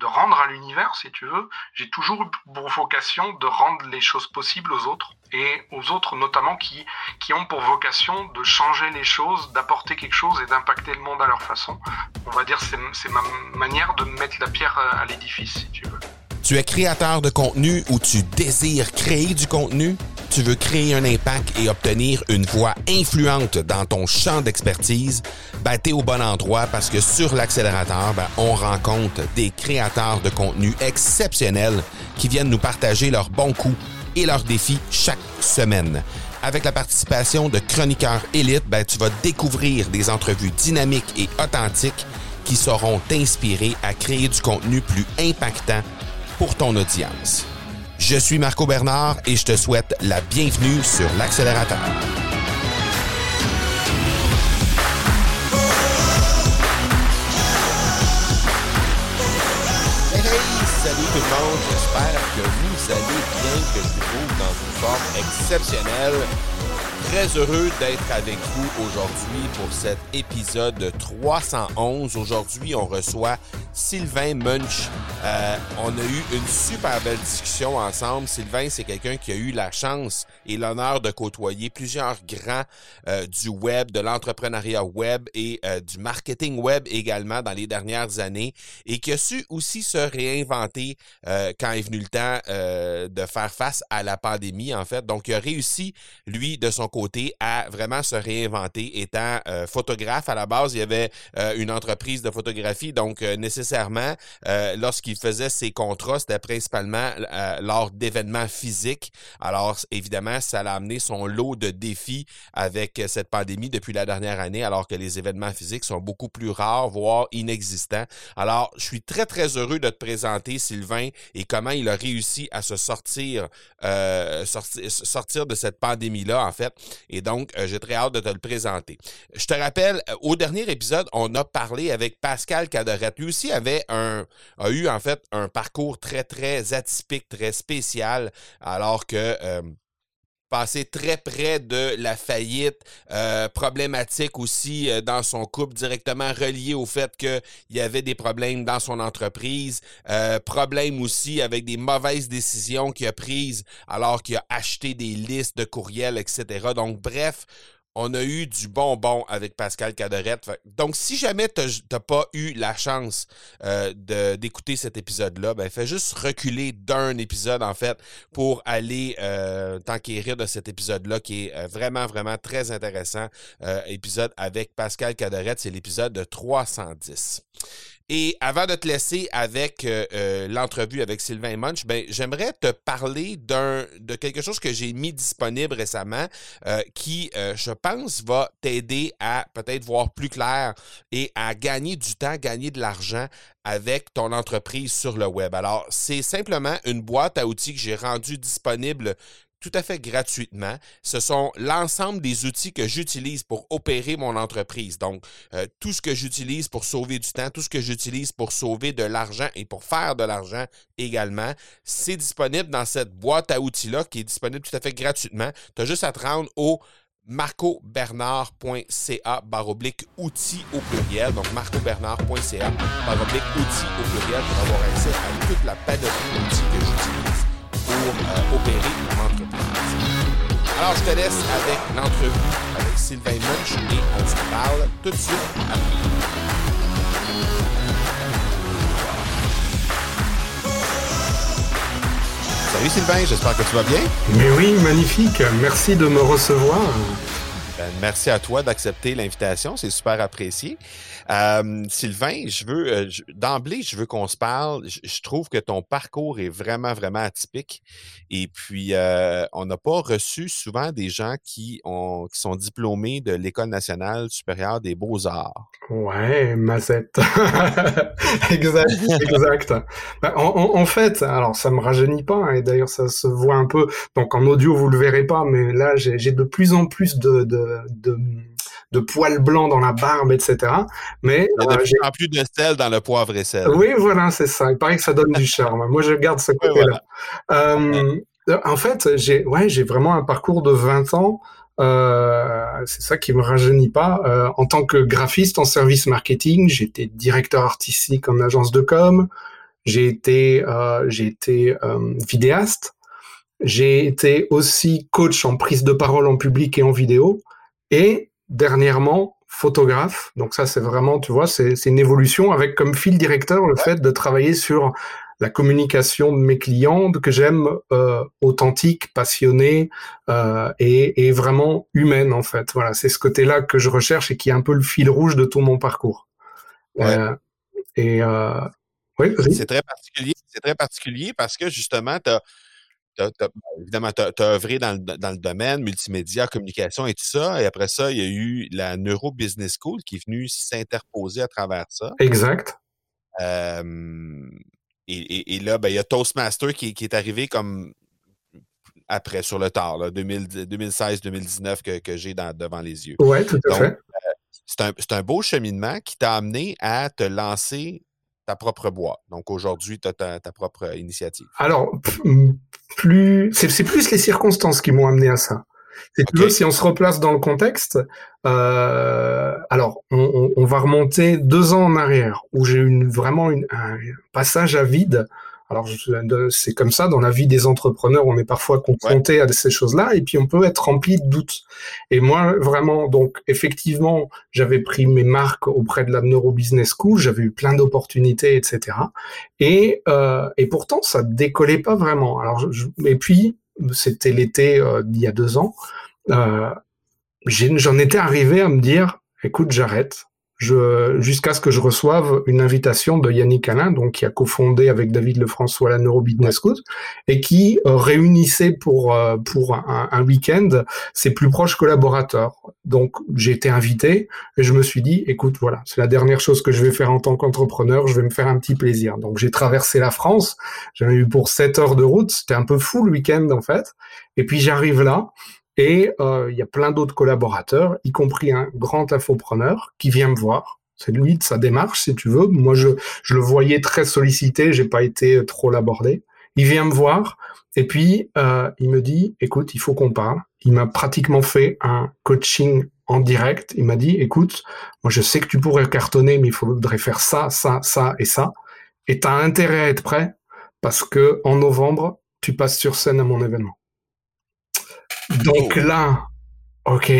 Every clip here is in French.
de rendre à l'univers, si tu veux, j'ai toujours eu pour vocation de rendre les choses possibles aux autres et aux autres notamment qui, qui ont pour vocation de changer les choses, d'apporter quelque chose et d'impacter le monde à leur façon. On va dire c'est c'est ma manière de mettre la pierre à l'édifice, si tu veux. Tu es créateur de contenu ou tu désires créer du contenu? Tu veux créer un impact et obtenir une voix influente dans ton champ d'expertise? Ben, t'es au bon endroit parce que sur l'accélérateur, ben, on rencontre des créateurs de contenu exceptionnels qui viennent nous partager leurs bons coups et leurs défis chaque semaine. Avec la participation de chroniqueurs élites, ben, tu vas découvrir des entrevues dynamiques et authentiques qui sauront t'inspirer à créer du contenu plus impactant pour ton audience. Je suis Marco Bernard et je te souhaite la bienvenue sur l'accélérateur. Hey, salut tout le monde, j'espère que vous allez bien, que je vous trouve dans une forme exceptionnelle. Très heureux d'être avec vous aujourd'hui pour cet épisode 311. Aujourd'hui, on reçoit Sylvain Munch. Euh, on a eu une super belle discussion ensemble. Sylvain, c'est quelqu'un qui a eu la chance et l'honneur de côtoyer plusieurs grands euh, du web, de l'entrepreneuriat web et euh, du marketing web également dans les dernières années et qui a su aussi se réinventer quand est venu le temps de faire face à la pandémie, en fait. Donc, il a réussi, lui, de son côté, à vraiment se réinventer. Étant photographe à la base, il y avait une entreprise de photographie, donc nécessairement, lorsqu'il faisait ses contrats, c'était principalement lors d'événements physiques. Alors, évidemment, ça a amené son lot de défis avec cette pandémie depuis la dernière année, alors que les événements physiques sont beaucoup plus rares, voire inexistants. Alors, je suis très, très heureux de te présenter, Sylvain, et comment il a réussi à se sortir, euh, sortir de cette pandémie-là, en fait. Et donc, euh, j'ai très hâte de te le présenter. Je te rappelle, euh, au dernier épisode, on a parlé avec Pascal Cadorette. Lui aussi avait un, a eu, en fait, un parcours très, très atypique, très spécial, alors que passé très près de la faillite, euh, problématique aussi euh, dans son couple, directement relié au fait qu'il y avait des problèmes dans son entreprise, euh, problème aussi avec des mauvaises décisions qu'il a prises alors qu'il a acheté des listes de courriels, etc. Donc, bref, on a eu du bonbon avec Pascal Cadorette. Donc, si jamais tu n'as pas eu la chance euh, d'écouter cet épisode-là, ben, fais juste reculer d'un épisode, en fait, pour aller euh, t'enquérir de cet épisode-là qui est euh, vraiment, vraiment très intéressant. Euh, épisode avec Pascal Cadorette, c'est l'épisode 310. Et avant de te laisser avec euh, euh, l'entrevue avec Sylvain Munch, ben, j'aimerais te parler d'un de quelque chose que j'ai mis disponible récemment euh, qui, je pense, va t'aider à peut-être voir plus clair et à gagner du temps, gagner de l'argent avec ton entreprise sur le web. Alors, c'est simplement une boîte à outils que j'ai rendue disponible tout à fait gratuitement. Ce sont l'ensemble des outils que j'utilise pour opérer mon entreprise. Donc, euh, tout ce que j'utilise pour sauver du temps, tout ce que j'utilise pour sauver de l'argent et pour faire de l'argent également, c'est disponible dans cette boîte à outils-là qui est disponible tout à fait gratuitement. Tu as juste à te rendre au marcobernard.ca baroblique outils au pluriel. Donc, marcobernard.ca baroblique outils au pluriel pour avoir accès à toute la panoplie d'outils que j'utilise pour euh, opérer mon entreprise. Alors, je te laisse avec l'entrevue avec Sylvain Munch et on se parle tout de suite. Salut Sylvain, j'espère que tu vas bien. Mais oui, magnifique. Merci de me recevoir. Ben, merci à toi d'accepter l'invitation, c'est super apprécié. Euh, Sylvain, je veux euh, d'emblée, je veux qu'on se parle. Je, trouve que ton parcours est vraiment, vraiment atypique. Et puis, euh, on n'a pas reçu souvent des gens qui, ont, qui sont diplômés de l'École nationale supérieure des beaux-arts. Ouais, Mazette. exact, exact. Ben, en, fait, alors ça me rajeunit pas, hein, et d'ailleurs ça se voit un peu. Donc en audio, vous le verrez pas, mais là, j'ai de plus en plus de, de de poils blancs dans la barbe, etc. Mais il y a de euh, plus en plus de sel dans le poivre et sel. Oui, voilà, c'est ça. Il paraît que ça donne du charme. Moi, je garde ce côté-là. Euh, en fait, j'ai ouais, j'ai vraiment un parcours de 20 ans. Euh, c'est ça qui me rajeunit pas. Euh, en tant que graphiste en service marketing, j'étais directeur artistique en agence de com. j'ai été, euh, j'ai été euh, vidéaste, j'ai été aussi coach en prise de parole en public et en vidéo, et dernièrement photographe. Donc ça, c'est vraiment, tu vois, c'est une évolution avec comme fil directeur le fait de travailler sur la communication de mes clients que j'aime euh, authentique, passionnée euh, et, et, vraiment humaine en fait. Voilà, c'est ce côté-là que je recherche et qui est un peu le fil rouge de tout mon parcours. Euh, et oui, c'est très particulier. C'est très particulier parce que justement, tu as évidemment, tu as, œuvré dans le, dans le, domaine, multimédia, communication et tout ça. Et après ça, il y a eu la Neuro Business School qui est venue s'interposer à travers ça. Exact. et, et, là, ben, il y a Toastmaster qui, qui, est arrivé comme après, sur le tard, 2016-2019 que, que j'ai devant les yeux. Oui, tout à fait. Euh, c'est un, un, beau cheminement qui t'a amené à te lancer ta propre boîte. Donc aujourd'hui, tu as ta, propre initiative. Alors, plus c'est plus les circonstances qui m'ont amené à ça. si on se replace dans le contexte, euh, alors on, va remonter deux ans en arrière où j'ai eu vraiment une, un passage à vide alors c'est comme ça dans la vie des entrepreneurs, on est parfois confronté à ces choses-là et puis on peut être rempli de doutes. Et moi vraiment, donc effectivement, j'avais pris mes marques auprès de la Neuro Business School, j'avais eu plein d'opportunités, etc. Et euh, et pourtant ça décollait pas vraiment. Alors et puis c'était l'été euh, d'il y a deux ans, euh, j'en étais arrivé à me dire, écoute, j'arrête jusqu'à ce que je reçoive une invitation de Yannick Alain, donc qui a cofondé avec David Lefrançois la Neuro Business School, et qui euh, réunissait pour euh, pour un, week-end ses plus proches collaborateurs. Donc j'ai été invité et je me suis dit, écoute, voilà, c'est la dernière chose que je vais faire en tant qu'entrepreneur, je vais me faire un petit plaisir. Donc j'ai traversé la France, j'en ai eu pour 7 heures de route, c'était un peu fou le week-end en fait, et puis j'arrive là. Et euh, il y a plein d'autres collaborateurs, y compris un grand infopreneur qui vient me voir. C'est lui de sa démarche, si tu veux. Moi, je, le voyais très sollicité, j'ai pas été trop l'abordé. Il vient me voir et puis euh, il me dit, écoute, il faut qu'on parle. Il m'a pratiquement fait un coaching en direct. Il m'a dit, écoute, moi je sais que tu pourrais cartonner, mais il faudrait faire ça, ça, ça et ça. Et tu as intérêt à être prêt parce que en novembre, tu passes sur scène à mon événement. Donc là, ok,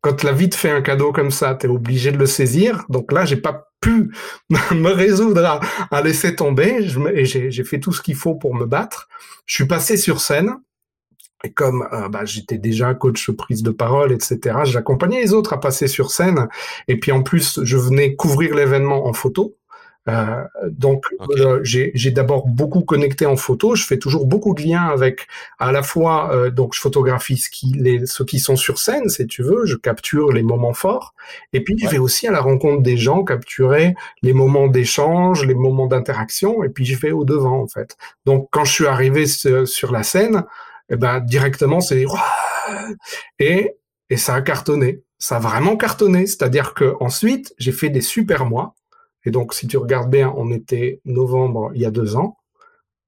quand la vie te fait un cadeau comme ça, tu es obligé de le saisir. Donc là, j'ai pas pu me résoudre à, laisser tomber. Je et j'ai fait tout ce qu'il faut pour me battre. Je suis passé sur scène. Et comme euh, bah, j'étais déjà coach prise de parole, etc., j'accompagnais les autres à passer sur scène. Et puis en plus, je venais couvrir l'événement en photo. Euh, donc euh, j'ai d'abord beaucoup connecté en photo. Je fais toujours beaucoup de liens avec à la fois euh, donc je photographie ce qui, les, ceux qui sont sur scène, si tu veux, je capture les moments forts. Et puis je vais aussi à la rencontre des gens, capturer les moments d'échange, les moments d'interaction. Et puis je vais au devant en fait. Donc quand je suis arrivé sur la scène, eh ben directement c'est et et ça a cartonné. Ça a vraiment cartonné. C'est-à-dire que ensuite j'ai fait des super mois et donc, si tu regardes bien, on était novembre il y a deux ans.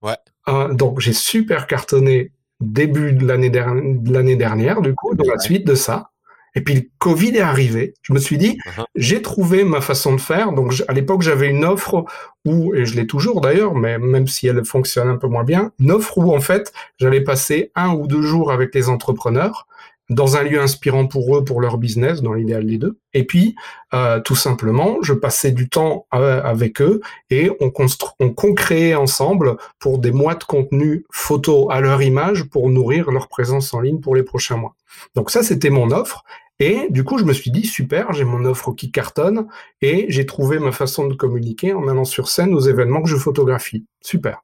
Ouais. Euh, donc, j'ai super cartonné début de l'année dernière, dernière, du coup, dans la suite de ça. Et puis le Covid est arrivé. Je me suis dit, uh-huh. j'ai trouvé ma façon de faire. Donc à l'époque, j'avais une offre où, et je l'ai toujours d'ailleurs, mais même si elle fonctionne un peu moins bien, une offre où en fait, j'allais passer un ou deux jours avec les entrepreneurs dans un lieu inspirant pour eux, pour leur business, dans l'idéal des deux. Et puis, euh, tout simplement, je passais du temps euh, avec eux et on, on co-créait ensemble pour des mois de contenu photo à leur image pour nourrir leur présence en ligne pour les prochains mois. Donc ça, c'était mon offre. Et du coup, je me suis dit, super, j'ai mon offre qui cartonne et j'ai trouvé ma façon de communiquer en allant sur scène aux événements que je photographie. Super.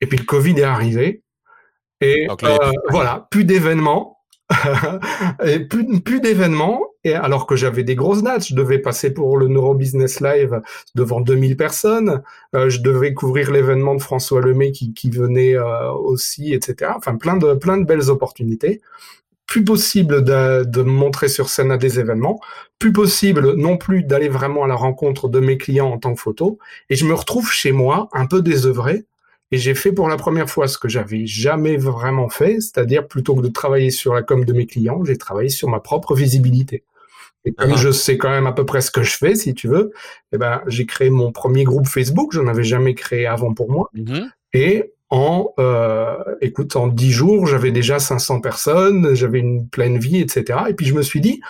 Et puis le Covid est arrivé. Et euh, voilà, plus d'événements, et plus, plus d'événements. Et alors que j'avais des grosses dates, je devais passer pour le Neuro Business Live devant 2000 personnes. Euh, je devais couvrir l'événement de François Lemay qui, qui venait euh, aussi, etc. Enfin, plein de plein de belles opportunités. Plus possible de, de me montrer sur scène à des événements. Plus possible non plus d'aller vraiment à la rencontre de mes clients en tant que photo. Et je me retrouve chez moi un peu désœuvré et j'ai fait pour la première fois ce que j'avais jamais vraiment fait, c'est-à-dire plutôt que de travailler sur la com de mes clients, j'ai travaillé sur ma propre visibilité. Et comme je sais quand même à peu près ce que je fais, si tu veux, eh ben, j'ai créé mon premier groupe Facebook. Je n'en avais jamais créé avant pour moi. Mm-hmm. Et en, euh, écoute, en dix jours, j'avais déjà 500 personnes, j'avais une pleine vie, etc. Et puis je me suis dit,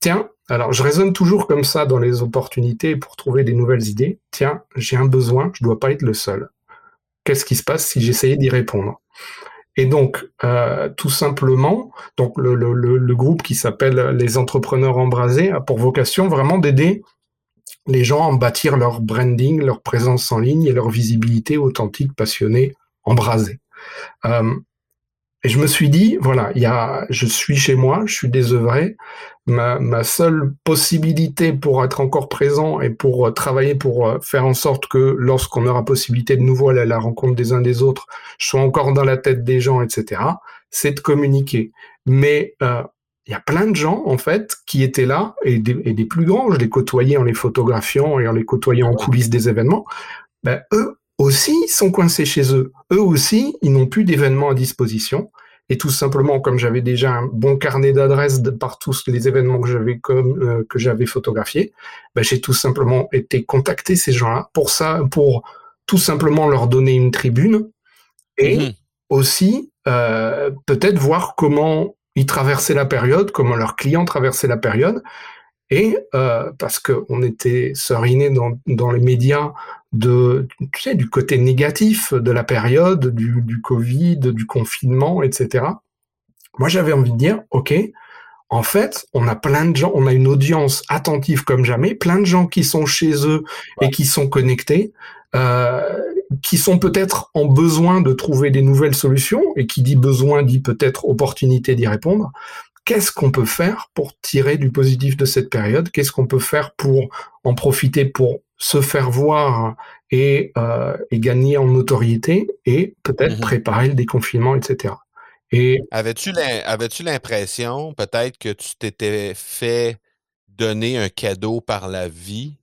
tiens, alors je raisonne toujours comme ça dans les opportunités pour trouver des nouvelles idées. Tiens, j'ai un besoin, je dois pas être le seul. Qu'est-ce qui se passe si j'essayais d'y répondre Et donc, euh, tout simplement, donc le, groupe qui s'appelle les entrepreneurs embrasés a pour vocation vraiment d'aider les gens à bâtir leur branding, leur présence en ligne et leur visibilité authentique, passionnée, embrasée. Euh, et je me suis dit, voilà, il je suis chez moi, je suis désœuvré. Ma, ma seule possibilité pour être encore présent et pour euh, travailler pour euh, faire en sorte que lorsqu'on aura possibilité de nouveau aller à la rencontre des uns des autres, je sois encore dans la tête des gens, etc., c'est de communiquer. Mais euh, il y a plein de gens, en fait, qui étaient là, et des, et des, plus grands, je les côtoyais en les photographiant et en les côtoyant en coulisses des événements, ben, eux aussi sont coincés chez eux. Eux aussi, ils n'ont plus d'événements à disposition. Et tout simplement, comme j'avais déjà un bon carnet d'adresses par tous les événements que j'avais comme euh, que j'avais photographiés, ben, j'ai tout simplement été contacter ces gens-là pour ça, pour tout simplement leur donner une tribune et mmh aussi euh, peut-être voir comment ils traversaient la période, comment leurs clients traversaient la période, et euh, parce qu'on était seriné dans, dans les médias de, tu sais, du côté négatif de la période, du, du Covid, du confinement, etc. Moi, j'avais envie de dire, ok, en fait, on a plein de gens, on a une audience attentive comme jamais, plein de gens qui sont chez eux et qui sont connectés, euh, qui sont peut-être en besoin de trouver des nouvelles solutions, et qui dit besoin dit peut-être opportunité d'y répondre. Qu'est-ce qu'on peut faire pour tirer du positif de cette période? Qu'est-ce qu'on peut faire pour en profiter pour se faire voir et, euh, et gagner en notoriété et peut-être mmh préparer le déconfinement, etc. Et avais-tu l'impression peut-être que tu t'étais fait donner un cadeau par la vie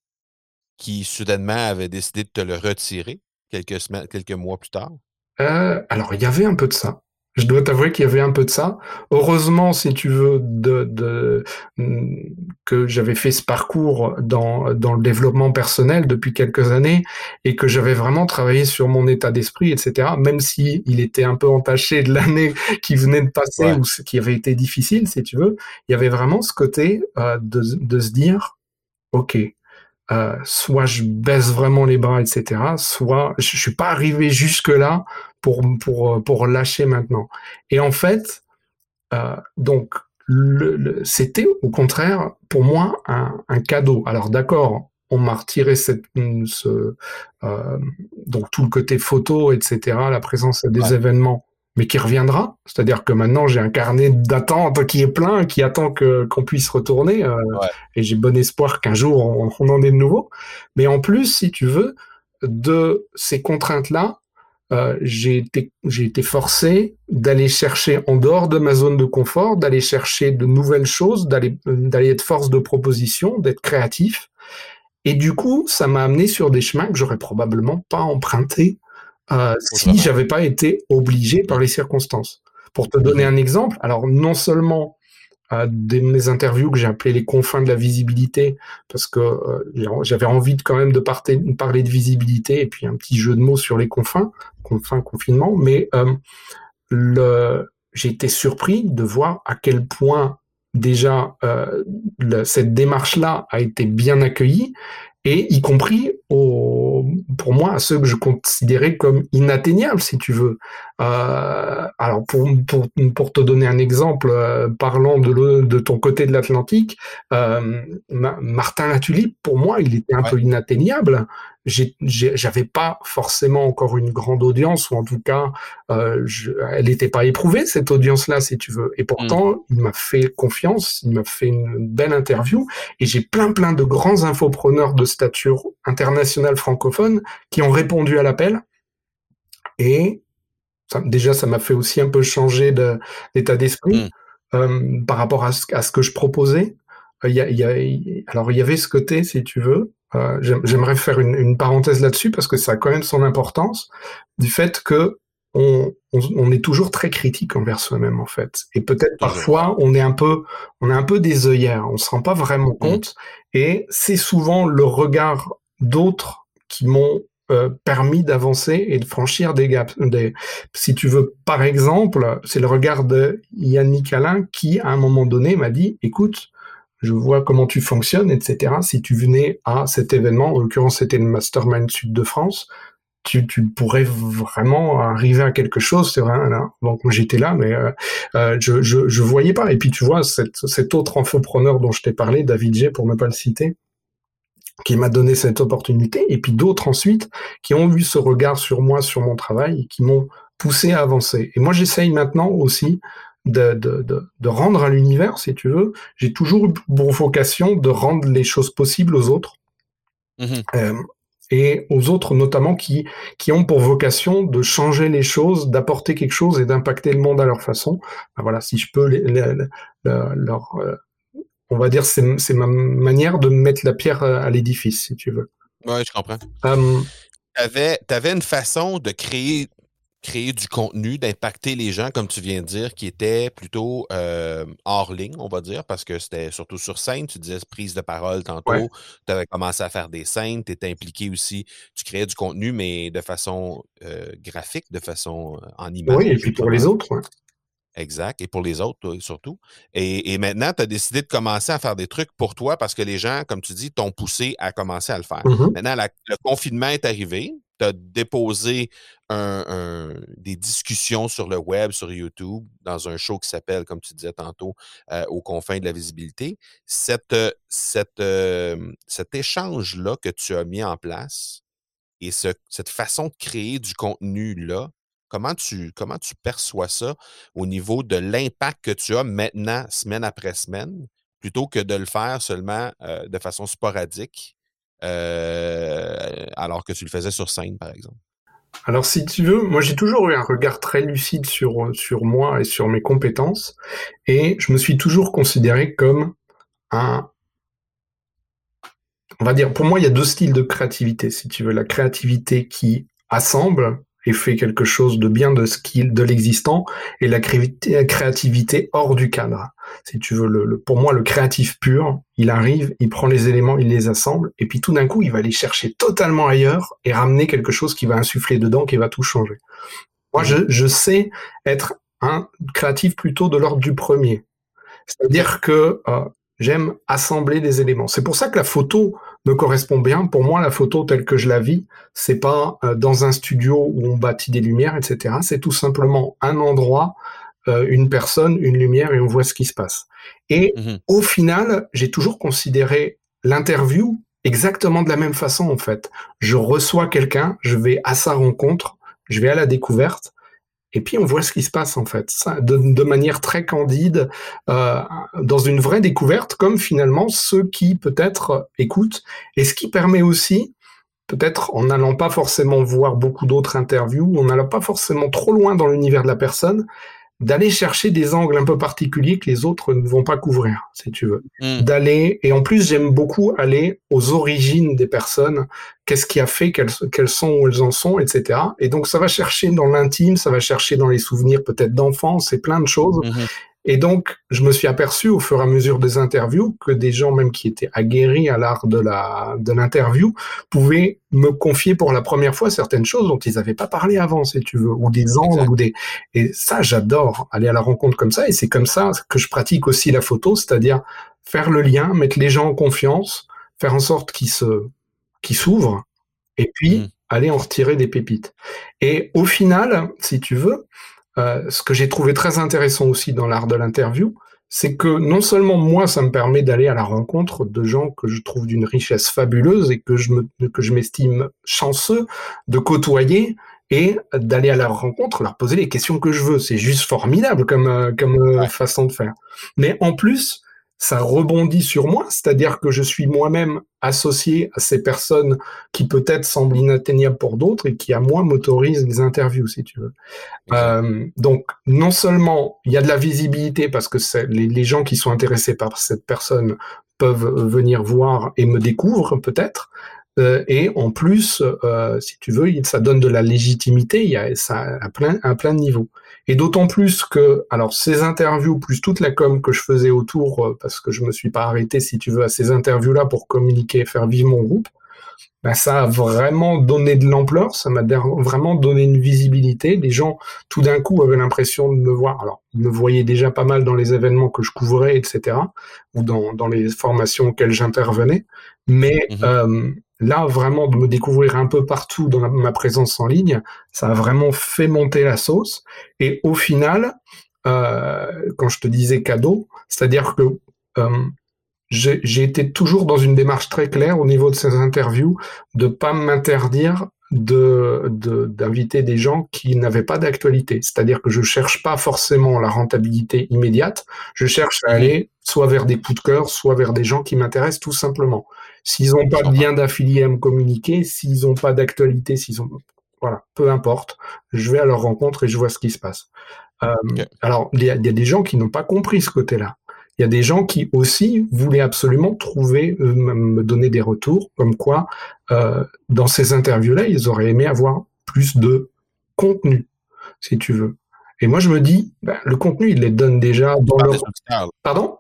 qui soudainement avait décidé de te le retirer quelques semaines, quelques mois plus tard? Euh, alors, il y avait un peu de ça. Je dois t'avouer qu'il y avait un peu de ça. Heureusement, si tu veux, de, de que j'avais fait ce parcours dans, dans le développement personnel depuis quelques années et que j'avais vraiment travaillé sur mon état d'esprit, etc. Même si il était un peu entaché de l'année qui venait de passer ou ce qui avait été difficile, si tu veux, il y avait vraiment ce côté euh, de, de se dire, ok, euh, soit je baisse vraiment les bras, etc. Soit je, suis pas arrivé jusque là pour pour pour lâcher maintenant. Et en fait, euh, donc le, c'était au contraire pour moi un, un cadeau. Alors d'accord, on m'a retiré cette ce, euh, donc tout le côté photo, etc. La présence des événements mais qui reviendra. C'est-à-dire que maintenant j'ai un carnet d'attente qui est plein, qui attend que qu'on puisse retourner, euh, et j'ai bon espoir qu'un jour on, en ait de nouveau. Mais en plus, si tu veux, de ces contraintes-là, euh, j'ai été j'ai été forcé d'aller chercher en dehors de ma zone de confort, d'aller chercher de nouvelles choses, d'aller d'aller être force de proposition, d'être créatif. Et du coup, ça m'a amené sur des chemins que j'aurais probablement pas empruntés euh, si j'avais pas été obligé par les circonstances. Pour te donner un exemple, alors non seulement euh, des mes interviews que j'ai appelées les confins de la visibilité, parce que euh, j'avais envie de quand même de parler de visibilité et puis un petit jeu de mots sur les confins, confins confinement, mais euh, le, j'ai été surpris de voir à quel point déjà euh, le, cette démarche-là a été bien accueillie et y compris au, pour moi à ceux que je considérais comme inatteignables, si tu veux. Euh, alors pour, pour, pour, te donner un exemple, euh, parlant de, de ton côté de l'Atlantique, euh, Martin Latulippe, pour moi, il était un peu inatteignable j'avais pas forcément encore une grande audience ou en tout cas je, elle n'était pas éprouvée cette audience là si tu veux et pourtant mm. il m'a fait confiance il m'a fait une belle interview et j'ai plein plein de grands infopreneurs de stature internationale francophone qui ont répondu à l'appel et ça, déjà ça m'a fait aussi un peu changer d'état d'esprit mm. euh, par rapport à ce, à ce, que je proposais euh, y a, y a, alors il y avait ce côté si tu veux euh, j'aimerais faire une, une parenthèse là-dessus parce que ça a quand même son importance du fait que on, on, est toujours très critique envers soi-même en fait. Et peut-être parfois on est un peu, on est un peu des œillères, on se rend pas vraiment mmh. compte. Et c'est souvent le regard d'autres qui m'ont euh, permis d'avancer et de franchir des gaps. Si tu veux, par exemple, c'est le regard de Yannick Alain qui, à un moment donné, m'a dit, écoute, je vois comment tu fonctionnes, etc. Si tu venais à cet événement, en l'occurrence c'était le Mastermind Sud de France, tu, pourrais vraiment arriver à quelque chose, c'est vrai. Là. Donc j'étais là, mais euh, euh, je, je, voyais pas. Et puis tu vois, cet, cet autre infopreneur dont je t'ai parlé, David G, pour ne pas le citer, qui m'a donné cette opportunité, et puis d'autres ensuite qui ont eu ce regard sur moi, sur mon travail, et qui m'ont poussé à avancer. Et moi, j'essaye maintenant aussi de, de, de, de rendre à l'univers, si tu veux. J'ai toujours eu pour vocation de rendre les choses possibles aux autres. Mmh euh, et aux autres notamment qui, qui ont pour vocation de changer les choses, d'apporter quelque chose et d'impacter le monde à leur façon. Ben voilà, si je peux les, leur, euh, on va dire, c'est, c'est ma manière de mettre la pierre à l'édifice, si tu veux. Oui, je comprends. Um, tu avais une façon de créer créer du contenu, d'impacter les gens, comme tu viens de dire, qui étaient plutôt euh, hors ligne, on va dire, parce que c'était surtout sur scène. Tu disais prise de parole tantôt. Tu avais commencé à faire des scènes, tu étais impliqué aussi. Tu créais du contenu, mais de façon euh, graphique, de façon euh, en image. Oui, et puis pour les autres. Exact. Et pour les autres, surtout. Et, maintenant, tu as décidé de commencer à faire des trucs pour toi parce que les gens, comme tu dis, t'ont poussé à commencer à le faire. Mmh maintenant, le confinement est arrivé tu as déposé un, des discussions sur le web, sur YouTube, dans un show qui s'appelle, comme tu disais tantôt, euh, Aux confins de la visibilité. Cette, euh, cette, euh, cet échange-là que tu as mis en place et ce, cette façon de créer du contenu-là, comment tu, perçois ça au niveau de l'impact que tu as maintenant, semaine après semaine, plutôt que de le faire seulement de façon sporadique euh, alors que tu le faisais sur scène, par exemple? Alors, si tu veux, moi j'ai toujours eu un regard très lucide sur, sur moi et sur mes compétences, et je me suis toujours considéré comme un. On va dire, pour moi, il y a deux styles de créativité, si tu veux. La créativité qui assemble, et fait quelque chose de bien de ce de l'existant et la créativité hors du cadre. Si tu veux, le, pour moi, le créatif pur, il arrive, il prend les éléments, il les assemble, et puis tout d'un coup, il va les chercher totalement ailleurs et ramener quelque chose qui va insuffler dedans, qui va tout changer. Moi, je, je sais être un créatif plutôt de l'ordre du premier. C'est-à-dire que euh, j'aime assembler des éléments. C'est pour ça que la photo, me correspond bien. Pour moi, la photo telle que je la vis, c'est pas euh, dans un studio où on bâtit des lumières, etc. C'est tout simplement un endroit, euh, une personne, une lumière, et on voit ce qui se passe. Et mmh au final, j'ai toujours considéré l'interview exactement de la même façon, en fait. Je reçois quelqu'un, je vais à sa rencontre, je vais à la découverte, et puis on voit ce qui se passe en fait, de, manière très candide, euh, dans une vraie découverte, comme finalement ceux qui peut-être écoutent, et ce qui permet aussi, peut-être en n'allant pas forcément voir beaucoup d'autres interviews, en n'allant pas forcément trop loin dans l'univers de la personne, d'aller chercher des angles un peu particuliers que les autres ne vont pas couvrir, si tu veux. Hmm. D'aller, et en plus j'aime beaucoup aller aux origines des personnes, qu'est-ce qui a fait qu'elles, sont où elles en sont, etc. Et donc ça va chercher dans l'intime, ça va chercher dans les souvenirs peut-être d'enfance, et plein de choses. Hmm. Et donc, je me suis aperçu au fur et à mesure des interviews que des gens même qui étaient aguerris à l'art de la de l'interview pouvaient me confier pour la première fois certaines choses dont ils n'avaient pas parlé avant, si tu veux, ou des angles ou des. Et ça, j'adore aller à la rencontre comme ça. Et c'est comme ça que je pratique aussi la photo, c'est-à-dire faire le lien, mettre les gens en confiance, faire en sorte qu'ils se qu'ils s'ouvrent, et puis mmh. aller en retirer des pépites. Et au final, si tu veux, euh, ce que j'ai trouvé très intéressant aussi dans l'art de l'interview, c'est que non seulement moi, ça me permet d'aller à la rencontre de gens que je trouve d'une richesse fabuleuse et que je me, que je m'estime chanceux de côtoyer et d'aller à leur rencontre, leur poser les questions que je veux. C'est juste formidable comme, euh, comme euh, façon de faire. Mais en plus, ça rebondit sur moi, c'est-à-dire que je suis moi-même associé à ces personnes qui peut-être semblent inatteignables pour d'autres et qui à moi m'autorisent des interviews, si tu veux. Euh, donc non seulement il y a de la visibilité parce que les, les gens qui sont intéressés par cette personne peuvent venir voir et me découvrent peut-être, Euh, et en plus, euh, si tu veux, ça donne de la légitimité. Il y a ça à plein, à plein de niveaux. Et d'autant plus que, alors, ces interviews plus toute la com que je faisais autour, euh, parce que je me suis pas arrêté, si tu veux, à ces interviews-là pour communiquer, faire vivre mon groupe. Ben, ça a vraiment donné de l'ampleur, ça m'a vraiment donné une visibilité. Les gens, tout d'un coup, avaient l'impression de me voir. Alors, ils me voyaient déjà pas mal dans les événements que je couvrais, etc., ou dans, dans les formations auxquelles j'intervenais. Mais mmh euh, là, vraiment, de me découvrir un peu partout dans ma présence en ligne, ça a vraiment fait monter la sauce. Et au final, euh, quand je te disais cadeau, c'est-à-dire que euh, j'ai été toujours dans une démarche très claire au niveau de ces interviews de pas m'interdire de d'inviter des gens qui n'avaient pas d'actualité. C'est-à-dire que je cherche pas forcément la rentabilité immédiate. Je cherche à aller soit vers des coups de cœur, soit vers des gens qui m'intéressent tout simplement. S'ils n'ont pas de lien d'affilié à me communiquer, s'ils n'ont pas d'actualité, s'ils ont voilà, peu importe, je vais à leur rencontre et je vois ce qui se passe. Euh, alors, il y, y, a des gens qui n'ont pas compris ce côté-là il y a des gens qui aussi voulaient absolument trouver, euh, me donner des retours, comme quoi euh, dans ces interviews-là, ils auraient aimé avoir plus de contenu, si tu veux. Et moi, je me dis, ben, le contenu, il les donne déjà dans leur... Pardon?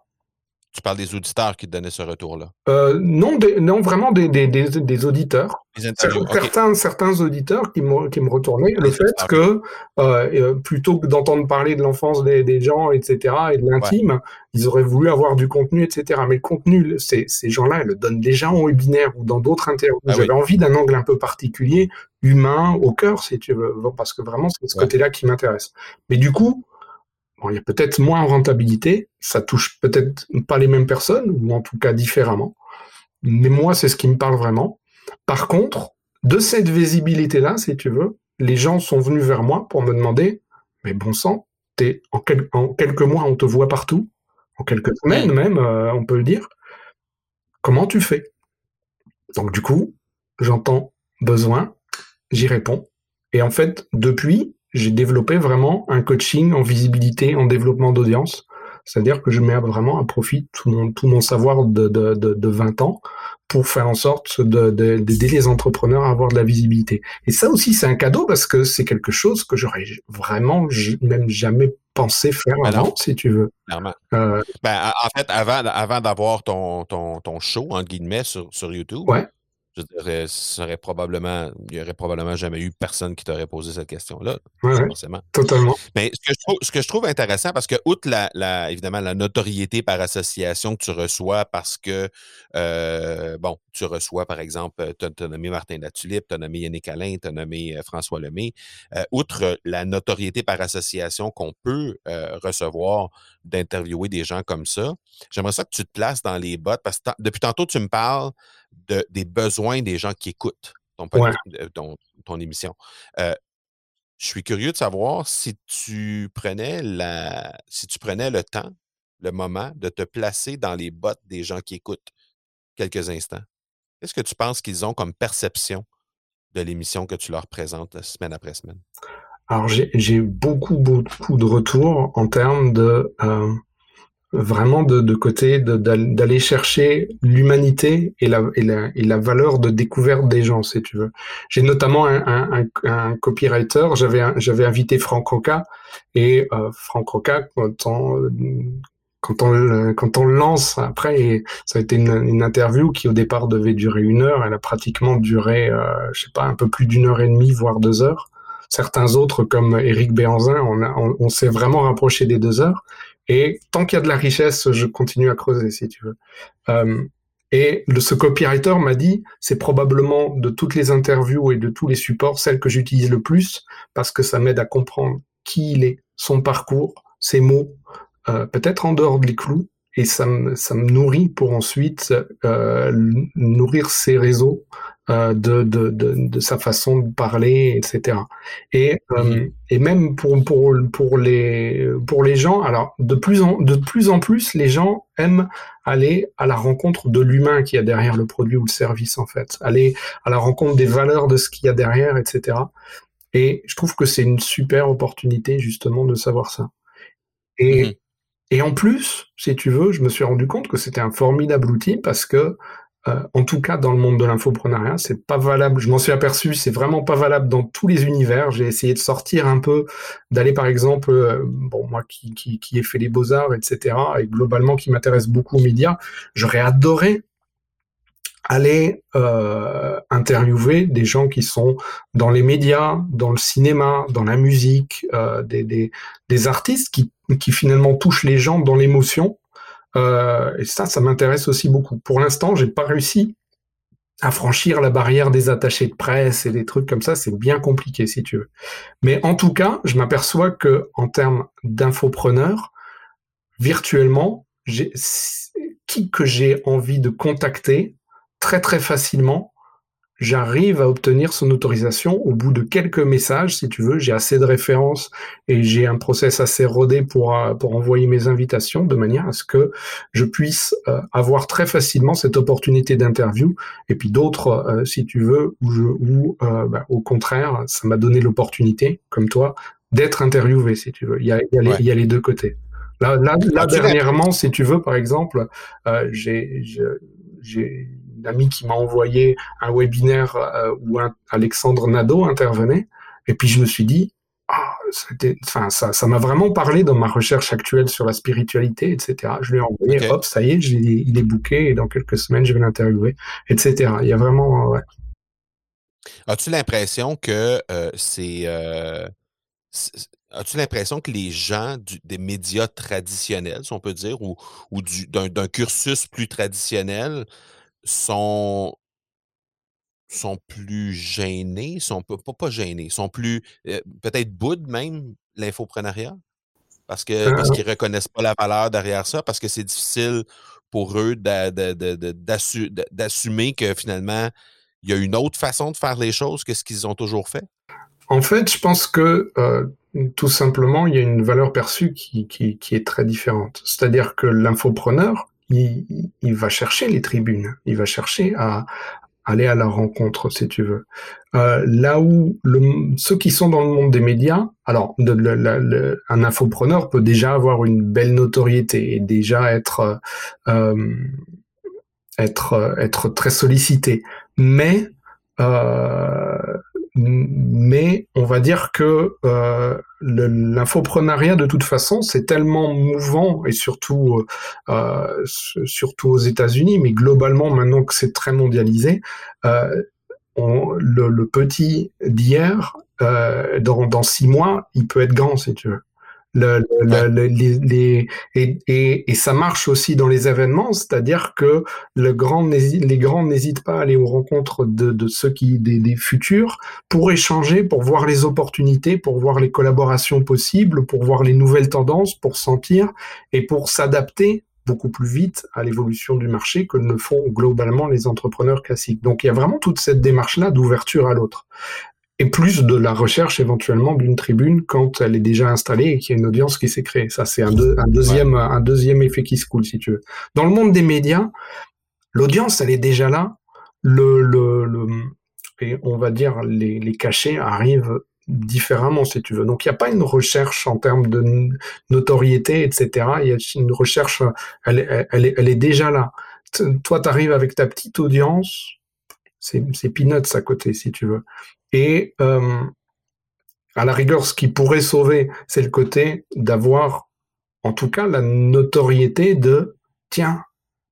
Tu parles des auditeurs qui te donnaient ce retour-là? Euh, non, non, vraiment des, des, des, auditeurs. certains, certains auditeurs qui me, qui me retournaient le fait que euh, euh, plutôt que d'entendre parler de l'enfance des, gens, etc., et de l'intime, ils auraient voulu avoir du contenu, etc. Mais le contenu, ces, ces gens-là, ils le donnent déjà en webinaire ou dans d'autres interviews. Ah J'avais envie d'un angle un peu particulier, humain, au cœur, si tu veux, parce que vraiment, c'est ce côté-là qui m'intéresse. Mais du coup, il y a peut-être moins en rentabilité, ça touche peut-être pas les mêmes personnes, ou en tout cas différemment. Mais moi, c'est ce qui me parle vraiment. Par contre, de cette visibilité-là, si tu veux, les gens sont venus vers moi pour me demander, mais bon sang, es, en, quelques mois, on te voit partout, en quelques semaines même, euh, on peut le dire. Comment tu fais? Donc du coup, j'entends besoin, j'y réponds. Et en fait, depuis, j'ai développé vraiment un coaching en visibilité, en développement d'audience. C'est-à-dire que je mets vraiment à profit tout mon, tout mon savoir de, de, de, de 20 ans pour faire en sorte d'aider les entrepreneurs à avoir de la visibilité. Et ça aussi, c'est un cadeau parce que c'est quelque chose que j'aurais vraiment même jamais pensé faire ben avant, si tu veux. Euh, ben, en fait, avant, avant d'avoir ton, ton, ton show, en guillemets, sur, sur YouTube, ouais je dirais, serait probablement, il n'y aurait probablement jamais eu personne qui t'aurait posé cette question-là. forcément. Totalement. Mais ce que, je trouve, intéressant, parce que, outre la, évidemment la notoriété par association que tu reçois parce que, euh, bon, tu reçois, par exemple, tu as, nommé Martin Latulippe, tu as nommé Yannick Alain, tu as nommé euh, François Lemay. Euh, outre la notoriété par association qu'on peut recevoir d'interviewer des gens comme ça, j'aimerais ça que tu te places dans les bottes, parce que depuis tantôt, tu me parles des besoins des gens qui écoutent ton, ton, émission. Euh, je suis curieux de savoir si tu prenais la, si tu prenais le temps, le moment de te placer dans les bottes des gens qui écoutent quelques instants. Qu'est-ce que tu penses qu'ils ont comme perception de l'émission que tu leur présentes semaine après semaine? Alors j'ai beaucoup, beaucoup de retours en termes de euh, vraiment de, de côté d'aller chercher l'humanité et la, et, la, et la valeur de découverte des gens, si tu veux. J'ai notamment un, un, un, copywriter, j'avais invité Franck Roca, et euh, Franck Roca, quand on, quand on, quand on le lance, après, ça a été une, une, interview qui au départ devait durer une heure, elle a pratiquement duré, euh, je sais pas, un peu plus d'une heure et demie, voire deux heures. Certains autres, comme Eric Béanzin, on, on, on s'est vraiment rapproché des deux heures. Et tant qu'il y a de la richesse, je continue à creuser, si tu veux. Euh, et ce copywriter m'a dit, c'est probablement de toutes les interviews et de tous les supports, celle que j'utilise le plus, parce que ça m'aide à comprendre qui il est, son parcours, ses mots, euh, peut-être en dehors des clous, et ça me, ça me nourrit pour ensuite euh, nourrir ses réseaux euh, de, de, de, de, sa façon de parler, etc. Et, euh, mhm. et même pour, pour, pour, les, pour les gens, alors de plus, en, de plus en plus, les gens aiment aller à la rencontre de l'humain qui y a derrière le produit ou le service, en fait. Aller à la rencontre des valeurs de ce qu'il y a derrière, etc. Et je trouve que c'est une super opportunité, justement, de savoir ça. Et, mhm. et en plus, si tu veux, je me suis rendu compte que c'était un formidable outil parce que euh, en tout cas dans le monde de l'infoprenariat, c'est pas valable. Je m'en suis aperçu, c'est vraiment pas valable dans tous les univers. J'ai essayé de sortir un peu, d'aller par exemple, euh, bon moi qui, qui, qui ai fait les beaux arts, etc. et globalement qui m'intéresse beaucoup aux médias, j'aurais adoré aller euh, interviewer des gens qui sont dans les médias, dans le cinéma, dans la musique, euh, des, des, des, artistes qui, qui finalement touchent les gens dans l'émotion. Euh, et ça, ça m'intéresse aussi beaucoup. Pour l'instant, j'ai pas réussi à franchir la barrière des attachés de presse et des trucs comme ça. C'est bien compliqué, si tu veux. Mais en tout cas, je m'aperçois que en termes d'infopreneurs, virtuellement, qui que j'ai envie de contacter, très très facilement, j'arrive à obtenir son autorisation au bout de quelques messages, si tu veux. J'ai assez de références et j'ai un process assez rodé pour, euh, pour envoyer mes invitations de manière à ce que je puisse euh, avoir très facilement cette opportunité d'interview. Et puis d'autres, euh, si tu veux, où, je, où bah, au contraire, ça m'a donné l'opportunité, comme toi, d'être interviewé, si tu veux. Il y a, il y a, les, il y a les deux côtés. Là, là, là dernièrement, si tu veux, par exemple, j'ai amie qui m'a envoyé un webinaire euh, où Alexandre Nadeau intervenait. Et puis je me suis dit, ah, enfin, ça, ça m'a vraiment parlé dans ma recherche actuelle sur la spiritualité, etc. Je lui ai envoyé, hop, ça y est, il est booké et dans quelques semaines, je vais l'interviewer, etc. Il y a vraiment, ouais. As-tu l'impression que euh, c'est, euh, As-tu l'impression que les gens des médias traditionnels, si on peut dire, ou, ou d'un cursus plus traditionnel, sont sont plus gênés, sont pas, pas, gênés, sont plus euh, peut-être boudent même l'infoprenariat? Parce que parce qu'ils reconnaissent pas la valeur derrière ça, parce que c'est difficile pour eux d'assumer que finalement il y a une autre façon de faire les choses que ce qu'ils ont toujours fait? En fait, je pense que euh, tout simplement, il y a une valeur perçue qui, qui, qui est très différente. C'est-à-dire que l'infopreneur, il, va chercher les tribunes, il va chercher à aller à la rencontre, si tu veux. Euh, là où ceux qui sont dans le monde des médias, alors un infopreneur peut déjà avoir une belle notoriété et déjà être euh, être être très sollicité, mais euh, mais on va dire que euh, l'infoprenariat de toute façon c'est tellement mouvant et surtout euh, surtout aux États-Unis mais globalement maintenant que c'est très mondialisé euh, le, le, petit d'hier euh, dans, dans six mois il peut être grand si tu veux le, le, les, les, et, et, et, ça marche aussi dans les événements, c'est-à-dire que le grand les grands n'hésitent pas à aller aux rencontres de, de ceux qui des, des, futurs pour échanger, pour voir les opportunités, pour voir les collaborations possibles, pour voir les nouvelles tendances, pour sentir et pour s'adapter beaucoup plus vite à l'évolution du marché que ne font globalement les entrepreneurs classiques. Donc il y a vraiment toute cette démarche-là d'ouverture à l'autre et plus de la recherche éventuellement d'une tribune quand elle est déjà installée et qu'il y a une audience qui s'est créée. Ça, c'est un, deuxième, un deuxième effet qui se coule, si tu veux. Dans le monde des médias, l'audience, elle est déjà là. Le, le, le et on va dire les, les cachets arrivent différemment, si tu veux. Donc, il n'y a pas une recherche en termes de notoriété, etc. Il y a une recherche, elle, elle, elle est déjà là. Toi, tu arrives avec ta petite audience, c'est peanuts à côté, si tu veux. Et euh, à la rigueur, ce qui pourrait sauver, c'est le côté d'avoir, en tout cas, la notoriété de, tiens,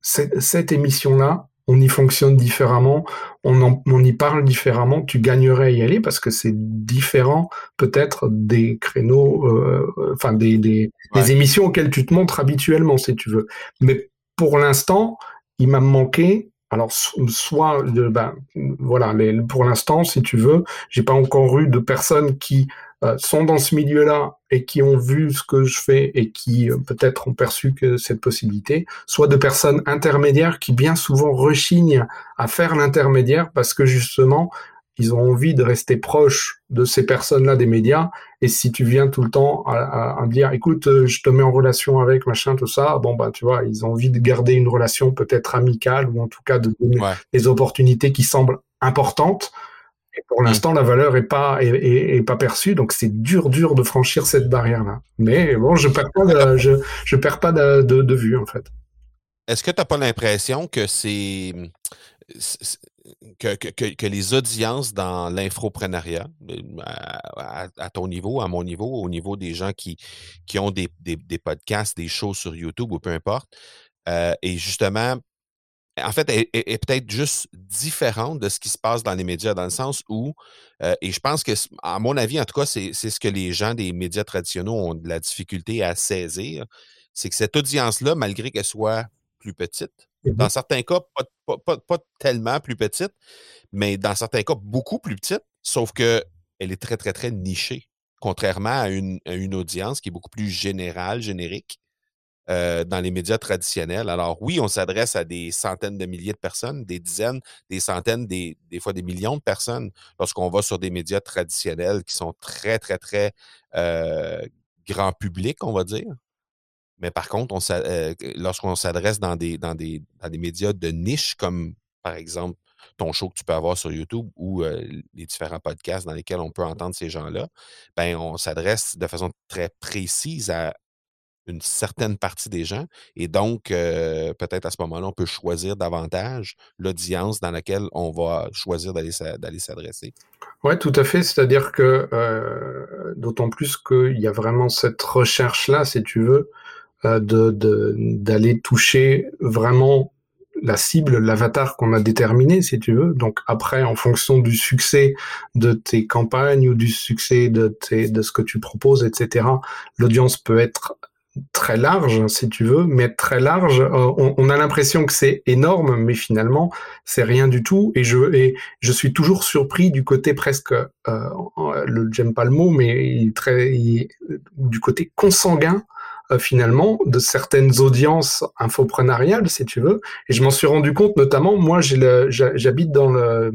cette, émission-là, on y fonctionne différemment, on, on y parle différemment, tu gagnerais à y aller parce que c'est différent peut-être des créneaux, euh, enfin des, des, des, émissions auxquelles tu te montres habituellement, si tu veux. Mais pour l'instant, il m'a manqué alors soit ben, voilà pour l'instant si tu veux j'ai pas encore eu de personnes qui euh, sont dans ce milieu-là et qui ont vu ce que je fais et qui euh, peut-être ont perçu que cette possibilité soit de personnes intermédiaires qui bien souvent rechignent à faire l'intermédiaire parce que justement ils ont envie de rester proches de ces personnes-là des médias. Et si tu viens tout le temps à, dire, écoute, euh, je te mets en relation avec machin, tout ça, bon bah tu vois, ils ont envie de garder une relation peut-être amicale ou en tout cas de donner des opportunités qui semblent importantes. Et pour l'instant, la valeur est pas est, pas perçue, donc c'est dur, dur de franchir cette barrière-là. Mais bon, je perds pas, de, je, je perds pas de, de, de vue en fait. est-ce que tu n'as pas l'impression que c'est que, les audiences dans l'infoprenariat, euh, à, ton niveau, à mon niveau, au niveau des gens qui, qui ont des, podcasts, des shows sur YouTube ou peu importe, euh, et justement, en fait, est, peut-être juste différente de ce qui se passe dans les médias, dans le sens où, euh, et je pense que, à mon avis, en tout cas, c'est ce que les gens des médias traditionnels ont de la difficulté à saisir, c'est que cette audience-là, malgré qu'elle soit plus petite, Mmh dans certains cas, pas, tellement plus petite, mais dans certains cas, beaucoup plus petite, sauf qu'elle est très, très, très nichée, contrairement à une, audience qui est beaucoup plus générale, générique, euh, dans les médias traditionnels. Alors oui, on s'adresse à des centaines de milliers de personnes, des dizaines, des centaines, des, des fois des millions de personnes lorsqu'on va sur des médias traditionnels qui sont très, très, très euh, grand public, on va dire. Mais par contre, on, euh, lorsqu'on s'adresse dans des, dans, des, dans des médias de niche, comme par exemple ton show que tu peux avoir sur YouTube ou euh, les différents podcasts dans lesquels on peut entendre ces gens-là, ben on s'adresse de façon très précise à une certaine partie des gens. Et donc, euh, peut-être à ce moment-là, on peut choisir davantage l'audience dans laquelle on va choisir d'aller s'adresser. Oui, tout à fait. C'est-à-dire que, d'autant plus qu'il y a vraiment cette recherche-là, si tu veux, de d'aller toucher vraiment la cible, l'avatar qu'on a déterminé, si tu veux. Donc après, en fonction du succès de tes campagnes ou du succès de, tes, de ce que tu proposes, etc., l'audience peut être très large, si tu veux, mais très large. Euh, on, a l'impression que c'est énorme, mais finalement, c'est rien du tout. Et je, et je suis toujours surpris du côté presque, euh, le j'aime pas le mot, mais très, du côté consanguin euh, finalement de certaines audiences infoprenariales, si tu veux. Et je m'en suis rendu compte, notamment, moi, j'habite dans le,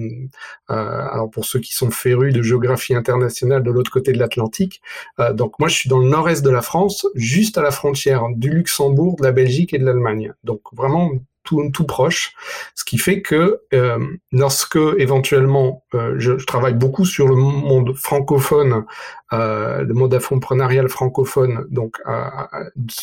euh, alors pour ceux qui sont férus de géographie internationale de l'autre côté de l'Atlantique, euh, donc moi, je suis dans le nord-est de la France, juste à la frontière du Luxembourg, de la Belgique et de l'Allemagne. Donc vraiment tout, proche, ce qui fait que euh, lorsque éventuellement euh, je, travaille beaucoup sur le monde francophone, euh, le monde infoprenarial francophone, donc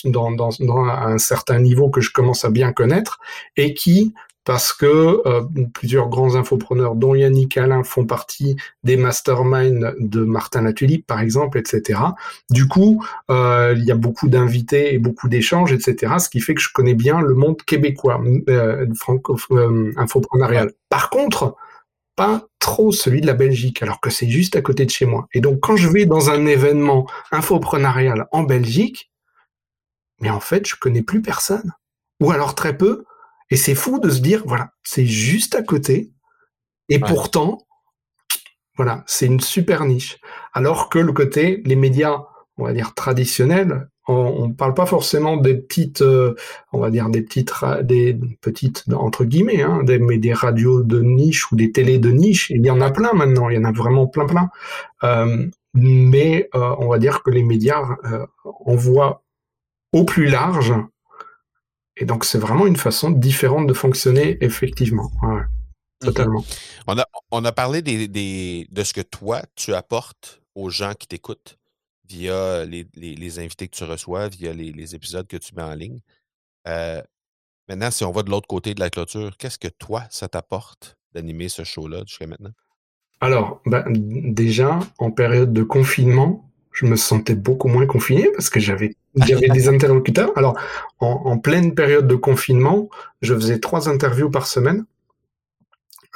dans, dans un certain niveau que je commence à bien connaître, et qui parce que euh, plusieurs grands infopreneurs, dont Yannick Alain, font partie des masterminds de Martin Latulippe, par exemple, etc. Du coup, euh, il y a beaucoup d'invités et beaucoup d'échanges, etc. Ce qui fait que je connais bien le monde québécois, euh, euh, infoprenarial. Par contre, pas trop celui de la Belgique, alors que c'est juste à côté de chez moi. Et donc, quand je vais dans un événement infoprenarial en Belgique, mais en fait, je connais plus personne. Ou alors très peu, et c'est fou de se dire, voilà, c'est juste à côté. Et pourtant, voilà, c'est une super niche. Alors que le côté, les médias, on va dire traditionnels, on ne parle pas forcément des petites, euh, on va dire des petites, des petites entre guillemets, hein, des, mais des radios de niche ou des télés de niche. Il y en a plein maintenant, il y en a vraiment plein, plein. Euh, mais euh, on va dire que les médias envoient au plus large et donc, c'est vraiment une façon différente de fonctionner, effectivement. Ouais, totalement. On a, on a parlé des, des, de ce que toi, tu apportes aux gens qui t'écoutent via les, les, les, invités que tu reçois, via les, les épisodes que tu mets en ligne. Euh, maintenant, si on va de l'autre côté de la clôture, qu'est-ce que toi, ça t'apporte d'animer ce show-là jusqu'à maintenant? Alors, ben, déjà, en période de confinement, je me sentais beaucoup moins confiné parce que j'avais j'avais des interlocuteurs. Alors, en, pleine période de confinement, je faisais trois interviews par semaine.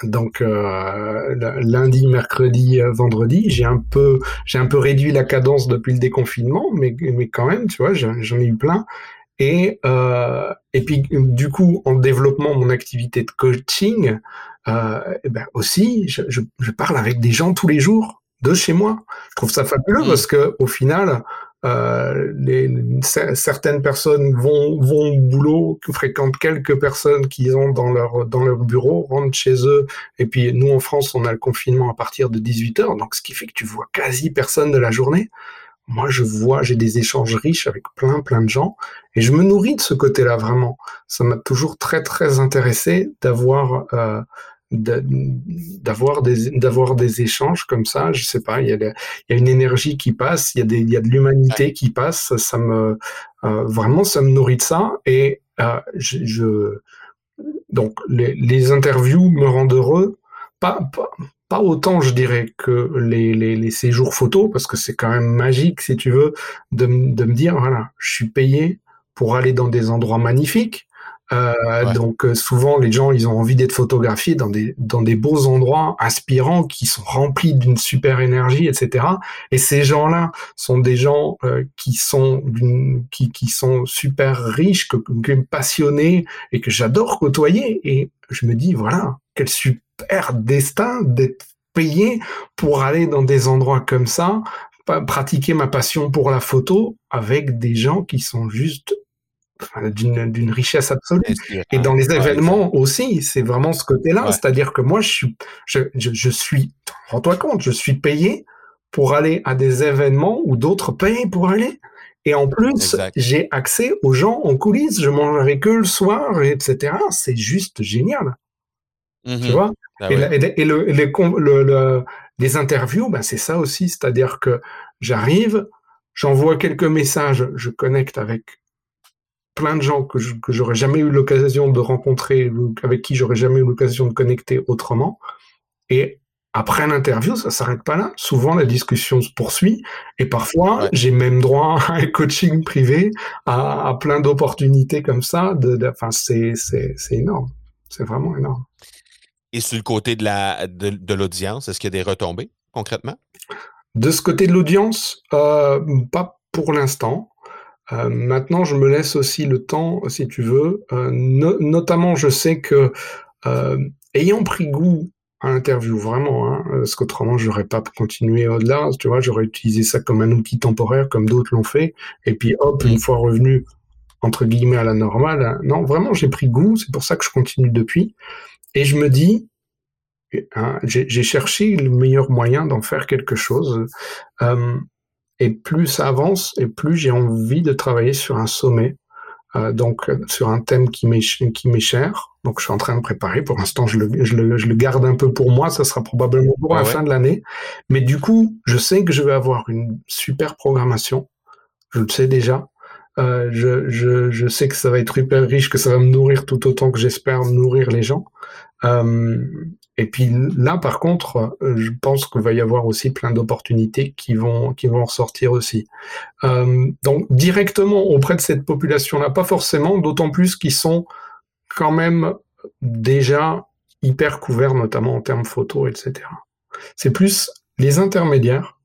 Donc euh, lundi, mercredi, euh, vendredi, j'ai un peu j'ai un peu réduit la cadence depuis le déconfinement, mais mais quand même, tu vois, j'en ai eu plein. Et euh, et puis du coup, en développant mon activité de coaching, euh, eh ben aussi, je, je, je parle avec des gens tous les jours de chez moi. Je trouve ça fabuleux mm. parce que au final, euh, les, certaines personnes vont, vont au boulot, fréquentent quelques personnes qui ont dans leur, dans leur bureau, rentrent chez eux. Et puis nous, en France, on a le confinement à partir de 18 heures. Donc, ce qui fait que tu vois quasi personne de la journée. Moi, je vois, j'ai des échanges riches avec plein, plein de gens. Et je me nourris de ce côté-là, vraiment. Ça m'a toujours très, très intéressé d'avoir... Euh, d'avoir des d'avoir des échanges comme ça je sais pas il y a, il y a une énergie qui passe il y a des il y a de l'humanité qui passe ça me euh, vraiment ça me nourrit de ça et euh, je, donc les, interviews me rendent heureux, pas, pas, autant je dirais que les, les, séjours photos, parce que c'est quand même magique si tu veux de, de me dire voilà, je suis payé pour aller dans des endroits magnifiques, euh, donc euh, souvent les gens ils ont envie d'être photographiés dans des dans des beaux endroits inspirants qui sont remplis d'une super énergie etc. Et ces gens-là sont des gens euh, qui sont qui qui sont super riches, que, que passionnés et que j'adore côtoyer. Et je me dis voilà quel super destin d'être payé pour aller dans des endroits comme ça pratiquer ma passion pour la photo avec des gens qui sont juste d'une richesse absolue. Et dans les événements aussi, c'est vraiment ce côté-là. C'est-à-dire que moi, je suis, je, je, suis, rends-toi compte, je suis payé pour aller à des événements où d'autres payent pour aller. Et en plus, j'ai accès aux gens en coulisses, je mange avec eux le soir, etc. C'est juste génial. Tu mm-hmm. vois? Ah et, le, les, le, les interviews, ben c'est ça aussi. C'est-à-dire que j'arrive, j'envoie quelques messages, je connecte avec plein de gens que, j'aurais jamais eu l'occasion de rencontrer, avec qui j'aurais jamais eu l'occasion de connecter autrement. Et après l'interview, ça s'arrête pas là. Souvent, la discussion se poursuit. Et parfois, j'ai même droit à un coaching privé, à, plein d'opportunités comme ça. De, enfin, c'est, énorme. C'est vraiment énorme. Et sur le côté de, la, de, l'audience, est-ce qu'il y a des retombées concrètement? De ce côté de l'audience, euh, pas pour l'instant. Euh, maintenant, je me laisse aussi le temps, si tu veux. Euh, notamment, je sais que euh, ayant pris goût à l'interview, vraiment, hein, parce qu'autrement, j'aurais pas continué au-delà. Tu vois, j'aurais utilisé ça comme un outil temporaire, comme d'autres l'ont fait. Et puis, hop, une fois revenu entre guillemets à la normale, hein, non, vraiment, j'ai pris goût. C'est pour ça que je continue depuis. Et je me dis, hein, j'ai cherché le meilleur moyen d'en faire quelque chose. Euh, et plus ça avance, et plus j'ai envie de travailler sur un sommet, euh, donc sur un thème qui m'est qui m'est cher. Donc je suis en train de préparer. Pour l'instant, je le, je, le, je le garde un peu pour moi. Ça sera probablement pour la fin de l'année. Mais du coup, je sais que je vais avoir une super programmation. Je le sais déjà. Euh, je, je, je sais que ça va être hyper riche, que ça va me nourrir tout autant que j'espère nourrir les gens. Euh, et puis là, par contre, euh, je pense qu'il va y avoir aussi plein d'opportunités qui vont qui vont ressortir aussi. Euh, donc directement auprès de cette population-là, pas forcément, d'autant plus qu'ils sont quand même déjà hyper couverts, notamment en termes photos, etc. C'est plus les intermédiaires.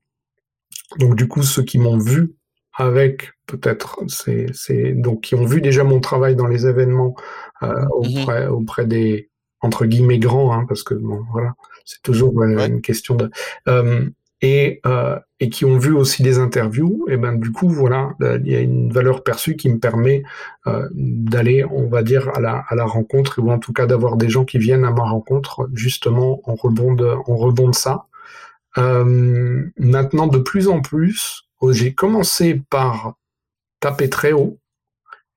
Donc du coup, ceux qui m'ont vu avec peut-être, c'est donc qui ont vu déjà mon travail dans les événements euh, mmh auprès auprès des entre guillemets grand, hein, parce que bon, voilà, c'est toujours une question de euh, et euh, et qui ont vu aussi des interviews. Et ben du coup, voilà, il y a une valeur perçue qui me permet euh, d'aller, on va dire, à la à la rencontre ou en tout cas d'avoir des gens qui viennent à ma rencontre justement en rebond de en rebond de ça. Euh, maintenant, de plus en plus, j'ai commencé par taper très haut,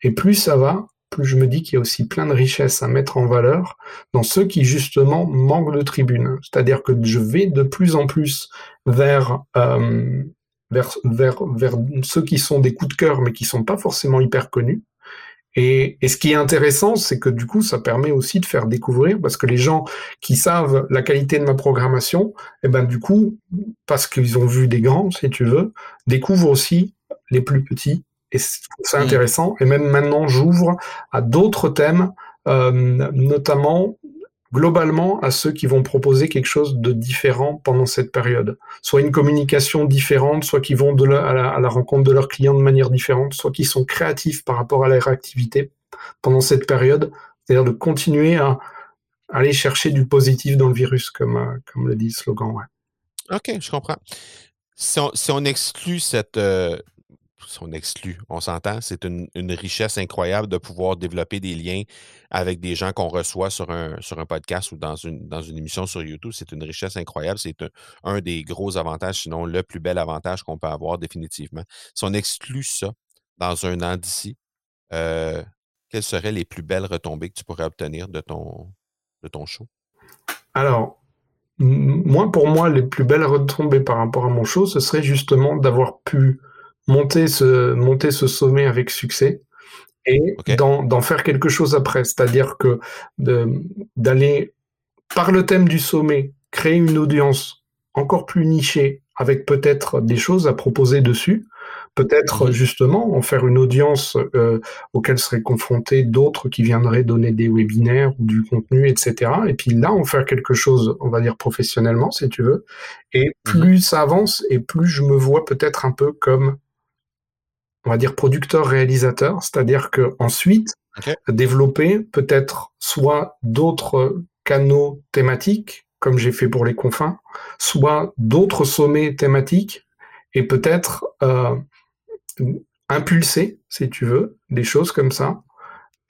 et plus ça va, plus je me dis qu'il y a aussi plein de richesses à mettre en valeur dans ceux qui justement manquent de tribune. C'est-à-dire que je vais de plus en plus vers, euh, vers, ceux qui sont des coups de cœur mais qui sont pas forcément hyper connus. Et, ce qui est intéressant, c'est que du coup, ça permet aussi de faire découvrir, parce que les gens qui savent la qualité de ma programmation, eh ben du coup, parce qu'ils ont vu des grands, si tu veux, découvrent aussi les plus petits et c'est mm. intéressant. Et même maintenant, j'ouvre à d'autres thèmes, euh, notamment globalement à ceux qui vont proposer quelque chose de différent pendant cette période. Soit une communication différente, soit qui vont de à, la, rencontre de leurs clients de manière différente, soit qui sont créatifs par rapport à leur activité pendant cette période. C'est-à-dire de continuer à aller chercher du positif dans le virus, comme, euh, comme le dit le slogan. Ouais. OK, je comprends. Si on, exclut cette, euh, on s'entend, c'est une, richesse incroyable de pouvoir développer des liens avec des gens qu'on reçoit sur un, podcast ou dans une, dans une émission sur YouTube. C'est une richesse incroyable. C'est un, des gros avantages, sinon le plus bel avantage qu'on peut avoir définitivement. Si on exclut ça dans un an d'ici, euh, quelles seraient les plus belles retombées que tu pourrais obtenir de ton, de ton show? Alors, moi, pour moi, les plus belles retombées par rapport à mon show, ce serait justement d'avoir pu monter ce, monter ce sommet avec succès et d'en faire quelque chose après. C'est-à-dire que d'aller, par le thème du sommet, créer une audience encore plus nichée, avec peut-être des choses à proposer dessus, peut-être mhm. justement en faire une audience euh, auquel seraient confrontés d'autres qui viendraient donner des webinaires ou du contenu, etc. Et puis là, en faire quelque chose, on va dire professionnellement, si tu veux. Et mhm. plus ça avance, et plus je me vois peut-être un peu comme, on va dire, producteur-réalisateur, c'est-à-dire que ensuite développer peut-être soit d'autres canaux thématiques, comme j'ai fait pour les confins, soit d'autres sommets thématiques, et peut-être euh, impulser, si tu veux, des choses comme ça,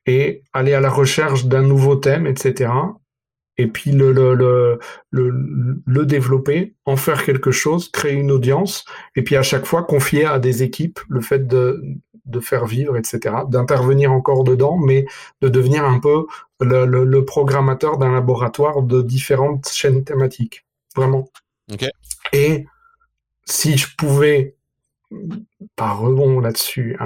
et aller à la recherche d'un nouveau thème, etc. Et puis le, le, le, le, le développer, en faire quelque chose, créer une audience, et puis à chaque fois confier à des équipes le fait de, de faire vivre, etc., d'intervenir encore dedans, mais de devenir un peu le, le, le programmateur d'un laboratoire de différentes chaînes thématiques. Vraiment. Et si je pouvais par rebond là-dessus.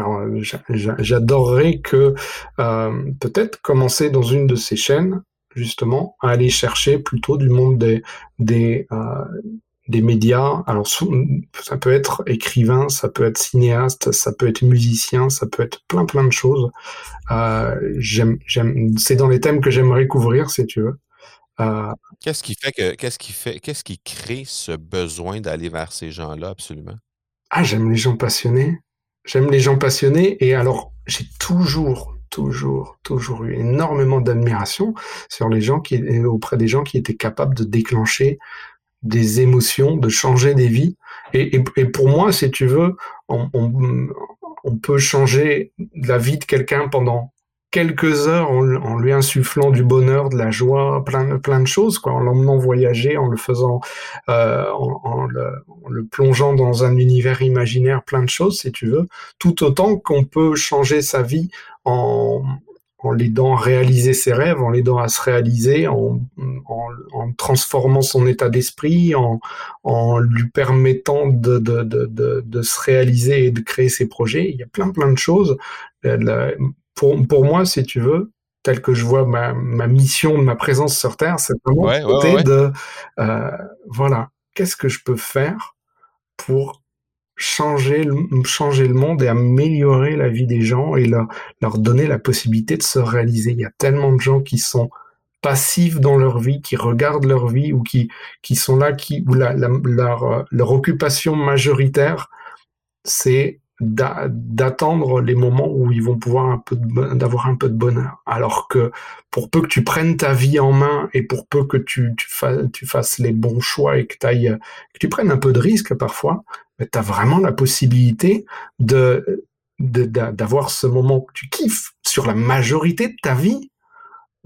J'adorerais que euh, peut-être commencer dans une de ces chaînes, justement, à aller chercher plutôt du monde des des, euh, des médias. Alors, ça peut être écrivain, ça peut être cinéaste, ça peut être musicien, ça peut être plein plein de choses. Euh, j'aime, j'aime, c'est dans les thèmes que j'aimerais couvrir, si tu veux. Euh, qu'est-ce qui fait que, qu'est-ce qui fait, qu'est-ce qui crée ce besoin d'aller vers ces gens-là, absolument? Ah, j'aime les gens passionnés. J'aime les gens passionnés. Et alors, j'ai toujours, toujours, toujours eu énormément d'admiration sur les gens qui, auprès des gens qui étaient capables de déclencher des émotions, de changer des vies. Et, et, pour moi, si tu veux, on, on, on peut changer la vie de quelqu'un pendant quelques heures en, lui insufflant du bonheur, de la joie, plein, plein de choses, quoi, en l'emmenant voyager, en le faisant, euh, en, le, plongeant dans un univers imaginaire, plein de choses, si tu veux, tout autant qu'on peut changer sa vie en, l'aidant à réaliser ses rêves, en l'aidant à se réaliser, en, transformant son état d'esprit, en, en lui permettant de, de, de, de, se réaliser et de créer ses projets. Il y a plein plein de choses. Euh, pour, pour moi, si tu veux, tel que je vois ma, ma mission ma présence sur Terre, c'est vraiment de, euh, voilà, qu'est-ce que je peux faire pour changer le, changer le monde et améliorer la vie des gens et leur, leur donner la possibilité de se réaliser? Il y a tellement de gens qui sont passifs dans leur vie, qui regardent leur vie ou qui, qui sont là, qui, où la, leur, leur occupation majoritaire, c'est d'attendre les moments où ils vont pouvoir un peu d'avoir un peu de bonheur. Alors que pour peu que tu prennes ta vie en main et pour peu que tu, tu, fasses, tu fasses les bons choix et que, ailles, que tu prennes un peu de risque parfois, tu as vraiment la possibilité de d'avoir ce moment que tu kiffes sur la majorité de ta vie.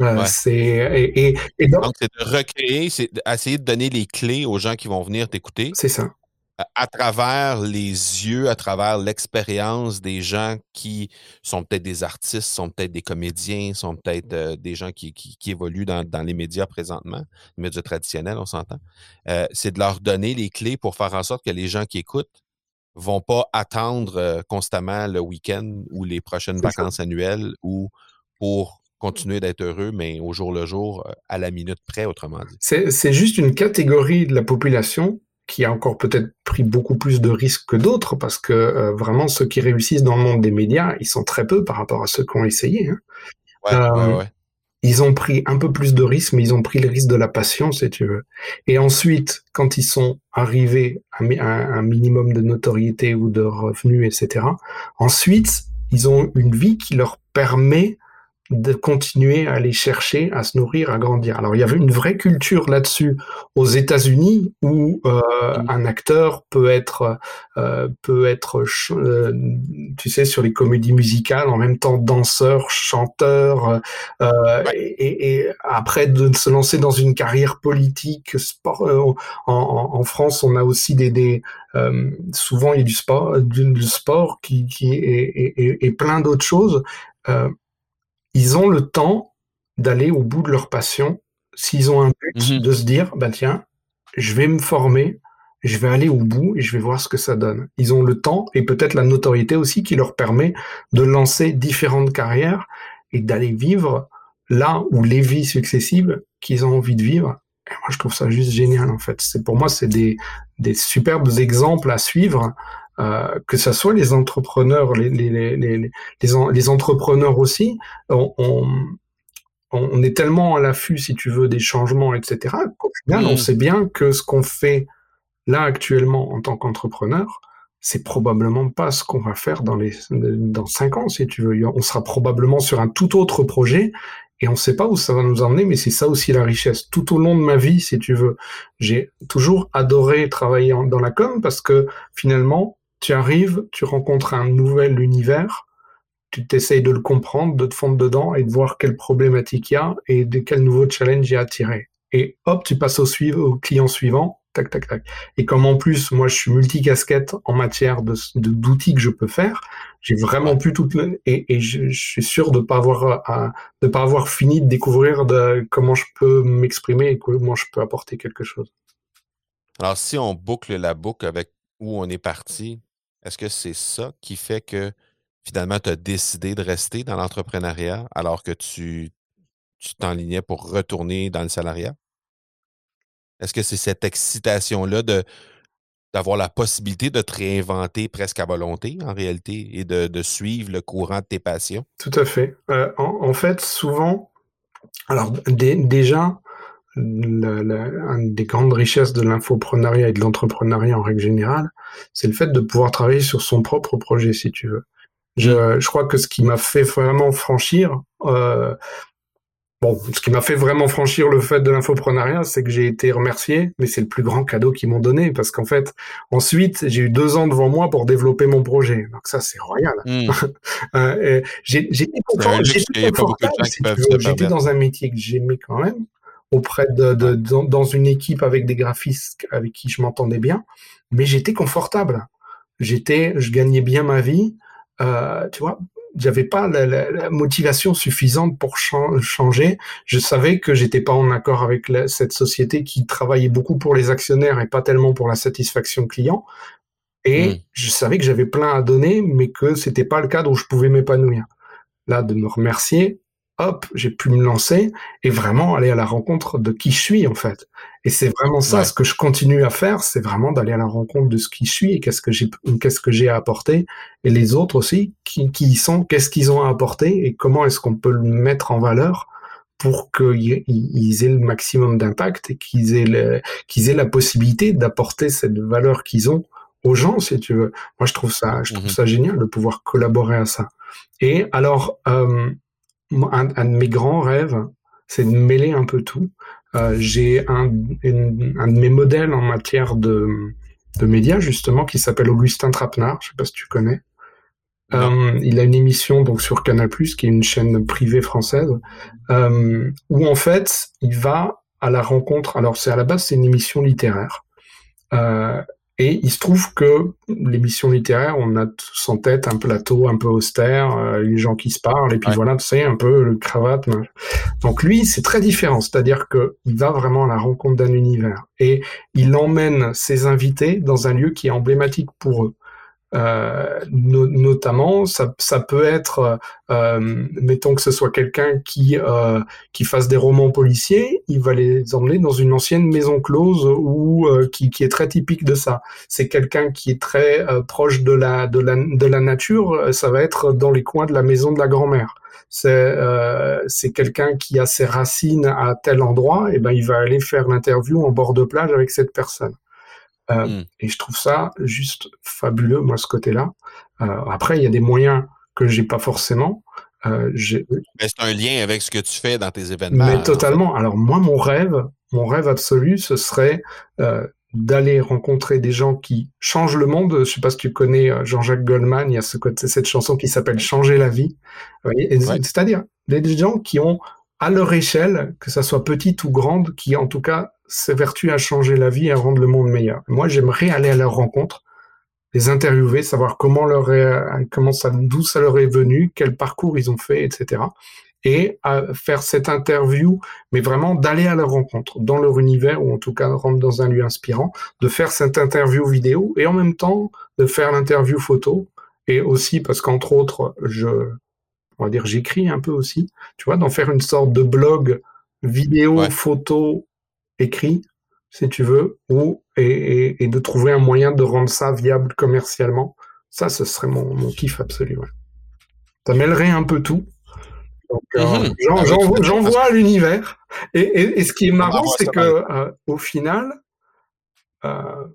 Euh, c'est et, et, donc c'est de recréer, c'est d'essayer de donner les clés aux gens qui vont venir t'écouter? C'est ça à travers les yeux, à travers l'expérience des gens qui sont peut-être des artistes, sont peut-être des comédiens, sont peut-être euh, des gens qui, qui, évoluent dans, dans, les médias présentement, les médias traditionnels, on s'entend. Euh, c'est de leur donner les clés pour faire en sorte que les gens qui écoutent vont pas attendre euh, constamment le week-end ou les prochaines vacances annuelles ou pour continuer d'être heureux, mais au jour le jour, à la minute près, autrement dit. C'est juste une catégorie de la population qui a encore peut-être pris beaucoup plus de risques que d'autres, parce que euh, vraiment ceux qui réussissent dans le monde des médias, ils sont très peu par rapport à ceux qui ont essayé. Hein. Euh, ils ont pris un peu plus de risques, mais ils ont pris le risque de la passion, si tu veux. Et ensuite, quand ils sont arrivés à, un minimum de notoriété ou de revenus, etc., ensuite, ils ont une vie qui leur permet de continuer à aller chercher, à se nourrir, à grandir. Alors il y avait une vraie culture là-dessus aux États-Unis où euh, mm. un acteur peut être euh, peut être euh, tu sais sur les comédies musicales en même temps danseur, chanteur et, et, après de se lancer dans une carrière politique, sport. En, en, France, on a aussi des, des souvent il y a du sport, du, sport qui, qui et, et plein d'autres choses ils ont le temps d'aller au bout de leur passion s'ils ont un but, mhm. de se dire, bah tiens, je vais me former je vais aller au bout et je vais voir ce que ça donne. Ils ont le temps et peut-être la notoriété aussi qui leur permet de lancer différentes carrières et d'aller vivre là où les vies successives qu'ils ont envie de vivre. Et moi, je trouve ça juste génial, en fait. C'est pour moi, c'est des, des superbes exemples à suivre, euh, que ce soit les entrepreneurs, les, les, les, les, les, entrepreneurs aussi. On, on, on est tellement à l'affût, si tu veux, des changements, etc. Qu'au final, on mmh. sait bien que ce qu'on fait là actuellement en tant qu'entrepreneur, c'est probablement pas ce qu'on va faire dans les dans cinq ans, si tu veux. On sera probablement sur un tout autre projet et on ne sait pas où ça va nous emmener, mais c'est ça aussi la richesse. Tout au long de ma vie, si tu veux, j'ai toujours adoré travailler dans la com parce que finalement, tu arrives, tu rencontres un nouvel univers, tu t'essayes de le comprendre, de te fondre dedans et de voir quelles problématiques il y a et de quel nouveau challenge il y a à tirer. Et hop, tu passes au, au client suivant tac, tac, tac. Et comme en plus, moi, je suis multicasquette en matière de d'outils que je peux faire, j'ai vraiment pu tout et, je, suis sûr de pas avoir à, de pas avoir fini de découvrir comment je peux m'exprimer et comment je peux apporter quelque chose. Alors, si on boucle la boucle avec où on est parti, est-ce que c'est ça qui fait que finalement tu as décidé de rester dans l'entrepreneuriat alors que tu t'enlignais pour retourner dans le salariat? Est-ce que c'est cette excitation-là d'avoir la possibilité de te réinventer presque à volonté, en réalité, et de, suivre le courant de tes passions? Tout à fait. Euh, en, fait, souvent, alors déjà, une des grandes richesses de l'infoprenariat et de l'entrepreneuriat en règle générale, c'est le fait de pouvoir travailler sur son propre projet, si tu veux. Je, mmh. je crois que ce qui m'a fait vraiment franchir, euh, Bon, ce qui m'a fait vraiment franchir le fait de l'infoprenariat, c'est que j'ai été remercié, mais c'est le plus grand cadeau qu'ils m'ont donné, parce qu'en fait, ensuite, j'ai eu deux ans devant moi pour développer mon projet. Donc ça, c'est royal. Hmm. euh, J'étais J'étais dans un métier que j'aimais quand même, auprès de, de, dans, une équipe avec des graphistes avec qui je m'entendais bien, mais j'étais confortable. J'étais, je gagnais bien ma vie. Euh, tu vois, j'avais pas la, la, motivation suffisante pour changer. Je savais que j'étais pas en accord avec cette société qui travaillait beaucoup pour les actionnaires et pas tellement pour la satisfaction client. Et hmm. je savais que j'avais plein à donner, mais que c'était pas le cadre où je pouvais m'épanouir. Là, de me remercier, hop, j'ai pu me lancer et vraiment aller à la rencontre de qui je suis en fait. Et c'est vraiment ça ce que je continue à faire, c'est vraiment d'aller à la rencontre de ce qui je suis et qu'est-ce que j'ai qu'est-ce que j'ai à apporter et les autres aussi qui qui y sont, qu'est-ce qu'ils ont à apporter et comment est-ce qu'on peut le mettre en valeur pour qu'ils aient le maximum d'impact et qu'ils aient qu'ils aient la possibilité d'apporter cette valeur qu'ils ont aux gens si tu veux. Moi je trouve ça je trouve mmh ça génial de pouvoir collaborer à ça. Et alors euh, un, de mes grands rêves, c'est de mêler un peu tout. Euh, j'ai un, un de mes modèles en matière de, de médias, justement, qui s'appelle Augustin Trapenard. Je sais pas si tu connais. Euh, il a une émission donc sur Canal+, qui est une chaîne privée française, euh, où en fait, il va à la rencontre. Alors, c'est à la base, c'est une émission littéraire. Euh, et il se trouve que l'émission littéraire, on a tous en tête un plateau un peu austère, euh, les gens qui se parlent, et puis voilà, tu sais, un peu le cravate. Donc lui, c'est très différent, c'est-à-dire que il va vraiment à la rencontre d'un univers et il emmène ses invités dans un lieu qui est emblématique pour eux. Euh, notamment, ça, ça, peut être, euh, mettons que ce soit quelqu'un qui euh, qui fasse des romans policiers, il va les emmener dans une ancienne maison close ou euh, qui, qui, est très typique de ça. C'est quelqu'un qui est très euh, proche de la, de la de la nature, ça va être dans les coins de la maison de la grand-mère. C'est c'est quelqu'un qui a ses racines à tel endroit, et ben il va aller faire l'interview en bord de plage avec cette personne. Euh, hmm. Et je trouve ça juste fabuleux, moi, ce côté-là. Euh, après, il y a des moyens que j'ai pas forcément. Euh, mais c'est un lien avec ce que tu fais dans tes événements. Mais totalement. Alors moi, mon rêve, mon rêve absolu, ce serait d'aller rencontrer des gens qui changent le monde. Je sais pas si tu connais Jean-Jacques Goldman, il y a ce côté, cette chanson qui s'appelle Changer la vie. C'est-à-dire des gens qui ont à leur échelle, que ça soit petite ou grande, qui en tout cas s'évertuent à changer la vie et à rendre le monde meilleur. Moi, j'aimerais aller à leur rencontre, les interviewer, savoir comment leur comment ça, d'où ça leur est venu, quel parcours ils ont fait, etc. et à faire cette interview, mais vraiment d'aller à leur rencontre, dans leur univers, ou en tout cas rentrer dans un lieu inspirant, de faire cette interview vidéo, et en même temps de faire l'interview photo, et aussi parce qu'entre autres, je, on va dire, j'écris un peu aussi, tu vois, d'en faire une sorte de blog vidéo, photo, écrit, si tu veux, ou, et, et, de trouver un moyen de rendre ça viable commercialement. Ça, ce serait mon, mon kiff absolu. Ça mêlerait un peu tout. Euh, mhm. J'en ah vois l'univers. Et, et, ce qui est marrant, c'est que euh, au final, euh,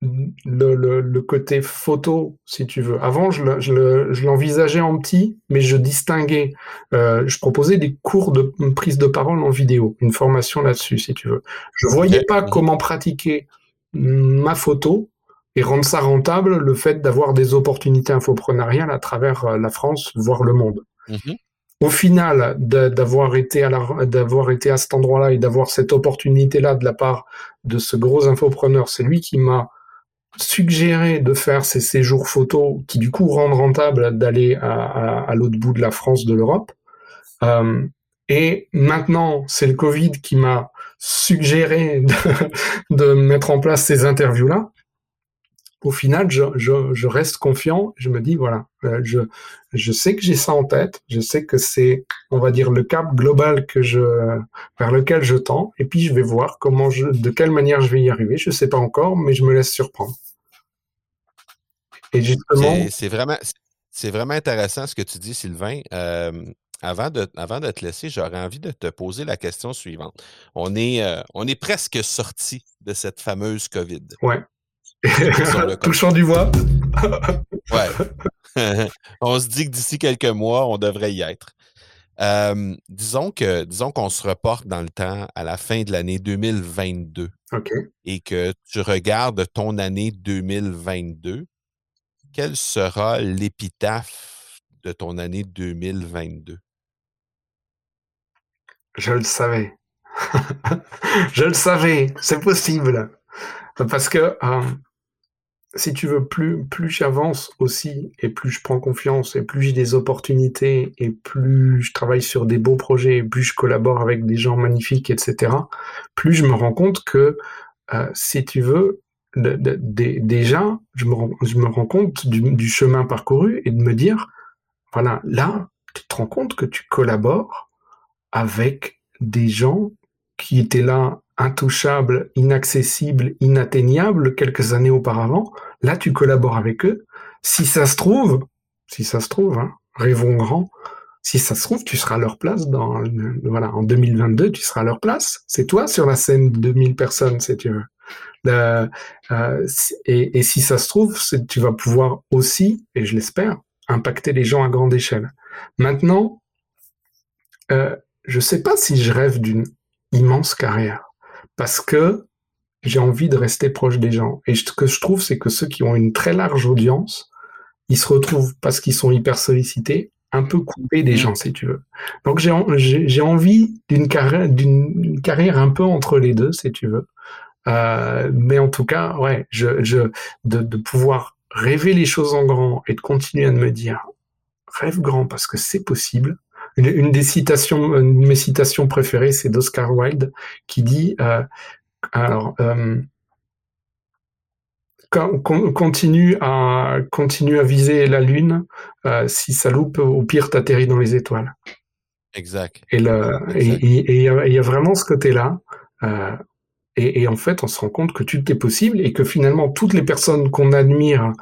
le, le, le, côté photo, si tu veux. Avant, je l'envisageais en petit, mais je distinguais. Euh, je proposais des cours de prise de parole en vidéo, une formation là-dessus, si tu veux. Je voyais pas comment pratiquer ma photo et rendre ça rentable, le fait d'avoir des opportunités infoprenariales à travers euh, la France, voire le monde. Mhm. Au final, d'avoir été à d'avoir été à cet endroit-là et d'avoir cette opportunité-là de la part de ce gros infopreneur, c'est lui qui m'a suggéré de faire ces séjours photos qui du coup rendent rentable d'aller à, l'autre bout de la France, de l'Europe. Euh, et maintenant, c'est le Covid qui m'a suggéré de, mettre en place ces interviews-là au final, je, je, je, reste confiant. Je me dis, voilà, euh, je, je sais que j'ai ça en tête. Je sais que c'est, on va dire, le cap global que je, vers lequel je tends. Et puis, je vais voir comment je, de quelle manière je vais y arriver. Je sais pas encore, mais je me laisse surprendre. Et justement. C'est vraiment, c'est vraiment intéressant ce que tu dis, Sylvain. Euh, avant de, avant de te laisser, j'aurais envie de te poser la question suivante. On est, euh, on est presque sorti de cette fameuse COVID. Ouais. Touchant du bois. ouais. on se dit que d'ici quelques mois, on devrait y être. Euh, disons que disons qu'on se reporte dans le temps à la fin de l'année 2022 et que tu regardes ton année 2022, quelle sera l'épitaphe de ton année 2022? Je le savais. Je le savais, c'est possible. Parce que euh, si tu veux, plus, plus j'avance aussi, et plus je prends confiance, et plus j'ai des opportunités, et plus je travaille sur des beaux projets, et plus je collabore avec des gens magnifiques, etc., plus je me rends compte que, euh, si tu veux, déjà, je me, rends, compte du, chemin parcouru et de me dire, voilà, là, tu te rends compte que tu collabores avec des gens qui étaient là intouchable, inaccessible, inatteignable quelques années auparavant. Là, tu collabores avec eux. Si ça se trouve, si ça se trouve, hein, rêvons grand. Si ça se trouve, tu seras à leur place dans, voilà, en 2022, tu seras à leur place. C'est toi sur la scène de 2000 personnes, si tu veux. Euh, et, si ça se trouve, tu vas pouvoir aussi, et je l'espère, impacter les gens à grande échelle. Maintenant, euh, je sais pas si je rêve d'une immense carrière parce que j'ai envie de rester proche des gens. Et ce que je trouve, c'est que ceux qui ont une très large audience, ils se retrouvent, parce qu'ils sont hyper sollicités, un peu coupés des mmh. gens, si tu veux. Donc j'ai envie d'une carrière, d'une carrière un peu entre les deux, si tu veux. Euh, mais en tout cas, ouais, je, je, de, de pouvoir rêver les choses en grand et de continuer à me dire rêve grand parce que c'est possible une, des citations, une de mes citations préférées, c'est d'Oscar Wilde, qui dit, euh, alors, euh, continue à continue à viser la lune. Euh, si ça loupe, au pire, t'atterris dans les étoiles. Exact. Et il y, a vraiment ce côté-là. Et, et, en fait, on se rend compte que tout est possible et que finalement, toutes les personnes qu'on admire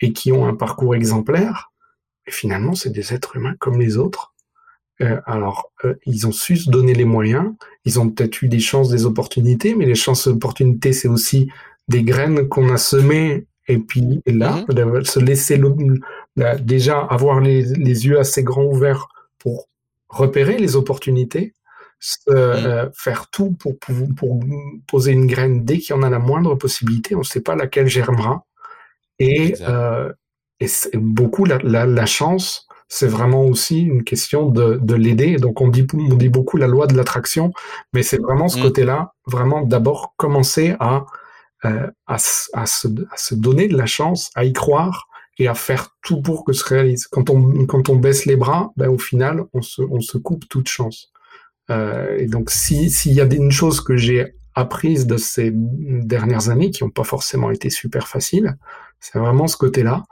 et qui ont un parcours exemplaire, finalement, c'est des êtres humains comme les autres euh, alors, euh, ils ont su se donner les moyens. Ils ont peut-être eu des chances, des opportunités, mais les chances, opportunités, c'est aussi des graines qu'on a semées. Et puis là, mhm. se laisser déjà avoir les, les, yeux assez grands ouverts pour repérer les opportunités, mhm. euh, faire tout pour, pour, pour, poser une graine dès qu'il y en a la moindre possibilité. On ne sait pas laquelle germera. Et, et beaucoup la, la, la chance c'est vraiment aussi une question de, de l'aider. Donc on dit, on dit beaucoup la loi de l'attraction, mais c'est vraiment ce mm. côté-là, vraiment d'abord commencer à, euh, à, à, se, à, se, donner de la chance, à y croire, et à faire tout pour que ce réalise. Quand on, quand on baisse les bras, ben, au final, on se, on se coupe toute chance. Euh, et donc, s'il y a une chose que j'ai apprise de ces dernières années, qui n'ont pas forcément été super faciles, c'est vraiment ce côté-là.